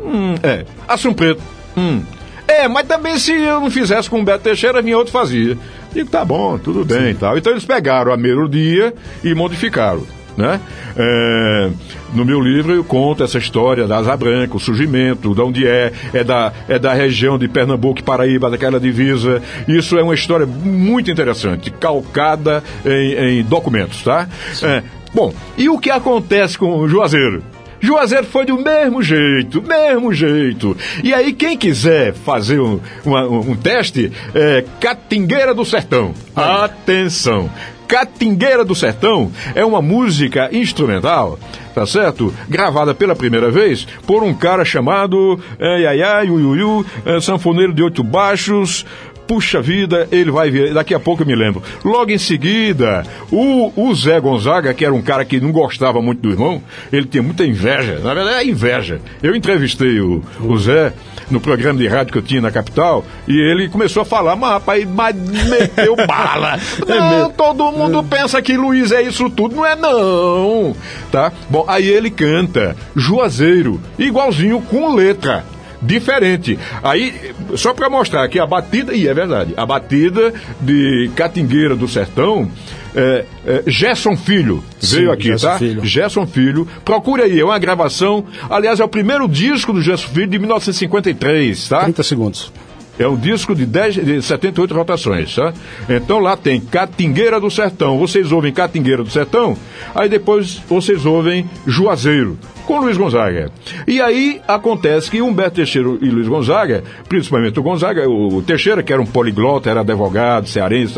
Hum, é. Assum preto? Hum. É, mas também se eu não fizesse com o Beto Teixeira, vinha outro fazia. Digo, tá bom, tudo bem e tal. Então eles pegaram a melodia e modificaram. Né? É, no meu livro eu conto essa história da Asa Branca, o surgimento, de onde é, é da, é da região de Pernambuco e Paraíba, daquela divisa. Isso é uma história muito interessante, calcada em, em documentos, tá? É, bom, e o que acontece com o Juazeiro? Juazeiro foi do mesmo jeito, mesmo jeito. E aí, quem quiser fazer um, uma- um- um teste, é Catingueira do Sertão. Atenção! Catingueira do Sertão é uma música instrumental, tá certo? Gravada pela primeira vez por um cara chamado é, Yaya, Yuyuyu, é, sanfoneiro de oito baixos. Puxa vida, ele vai ver, daqui a pouco eu me lembro. Logo em seguida, o, o Zé Gonzaga, que era um cara que não gostava muito do irmão, ele tinha muita inveja, na verdade é inveja. Eu entrevistei o, o Zé no programa de rádio que eu tinha na capital e ele começou a falar, mas rapaz, mas meteu bala. Não, todo mundo pensa que Luiz é isso tudo, não é não. Tá? Bom, aí ele canta Juazeiro, igualzinho com letra diferente. Aí, só para mostrar que a batida, e é verdade, a batida de Catingueira do Sertão é, é, Gerson Filho Sim, veio aqui, Gerson tá? Filho. Gerson Filho. Procure aí, é uma gravação. Aliás, é o primeiro disco do Gerson Filho de 1953, tá? 30 segundos. É um disco de, 10, de 78 rotações, tá? Então lá tem Catingueira do Sertão. Vocês ouvem Catingueira do Sertão, aí depois vocês ouvem Juazeiro, com Luiz Gonzaga. E aí acontece que Humberto Teixeira e Luiz Gonzaga, principalmente o Gonzaga, o Teixeira, que era um poliglota, era advogado, cearense,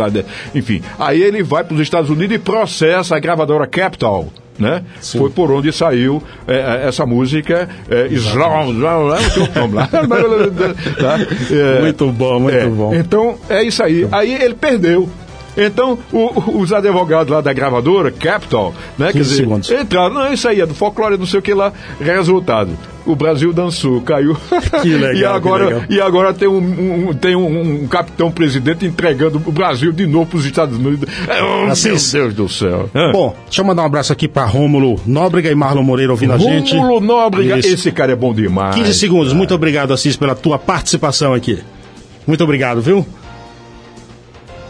enfim. Aí ele vai para os Estados Unidos e processa a gravadora Capitol. Né? Foi por onde saiu é, essa música é, Islam. Tá? É, Muito bom, muito é, bom. Então, é isso aí. Aí ele perdeu. Então, o- os advogados lá da gravadora, Capital, né? Quer 15 dizer, segundos. entraram, não, isso aí é do folclore, não sei o que lá. Resultado. O Brasil dançou, caiu. Que legal, e, agora, legal. e agora tem, um, um- tem um, um capitão presidente entregando o Brasil de novo para os Estados Unidos. É, oh, meu. Deus do céu. Bom, deixa eu mandar um abraço aqui pra Rômulo Nóbrega e Marlon Moreira ouvindo a gente. Rômulo Nóbrega, Isso. esse cara é bom demais. 15 segundos. Muito obrigado, Assis, pela tua participação aqui. Muito obrigado, viu?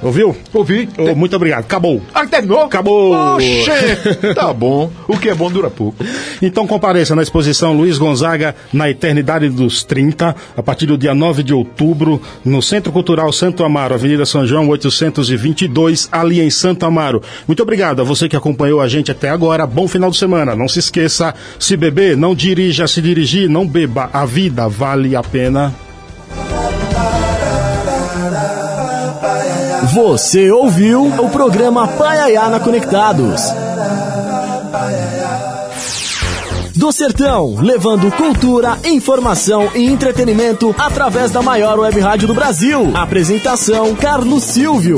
Ouviu? Ouvi. Ô, muito obrigado. Acabou. Ah, terminou? Acabou. Oxê, tá bom. O que é bom dura pouco. Então compareça na exposição Luiz Gonzaga na Eternidade dos 30, a partir do dia 9 de outubro, no Centro Cultural Santo Amaro, Avenida São João 822, ali em Santo Amaro. Muito obrigado a você que acompanhou a gente até agora. Bom final de semana. Não se esqueça, se beber, não dirija, se dirigir, não beba. A vida vale a pena. Você ouviu o programa Paiaiana Conectados. Do Sertão, levando cultura, informação e entretenimento através da maior web rádio do Brasil. Apresentação: Carlos Silvio.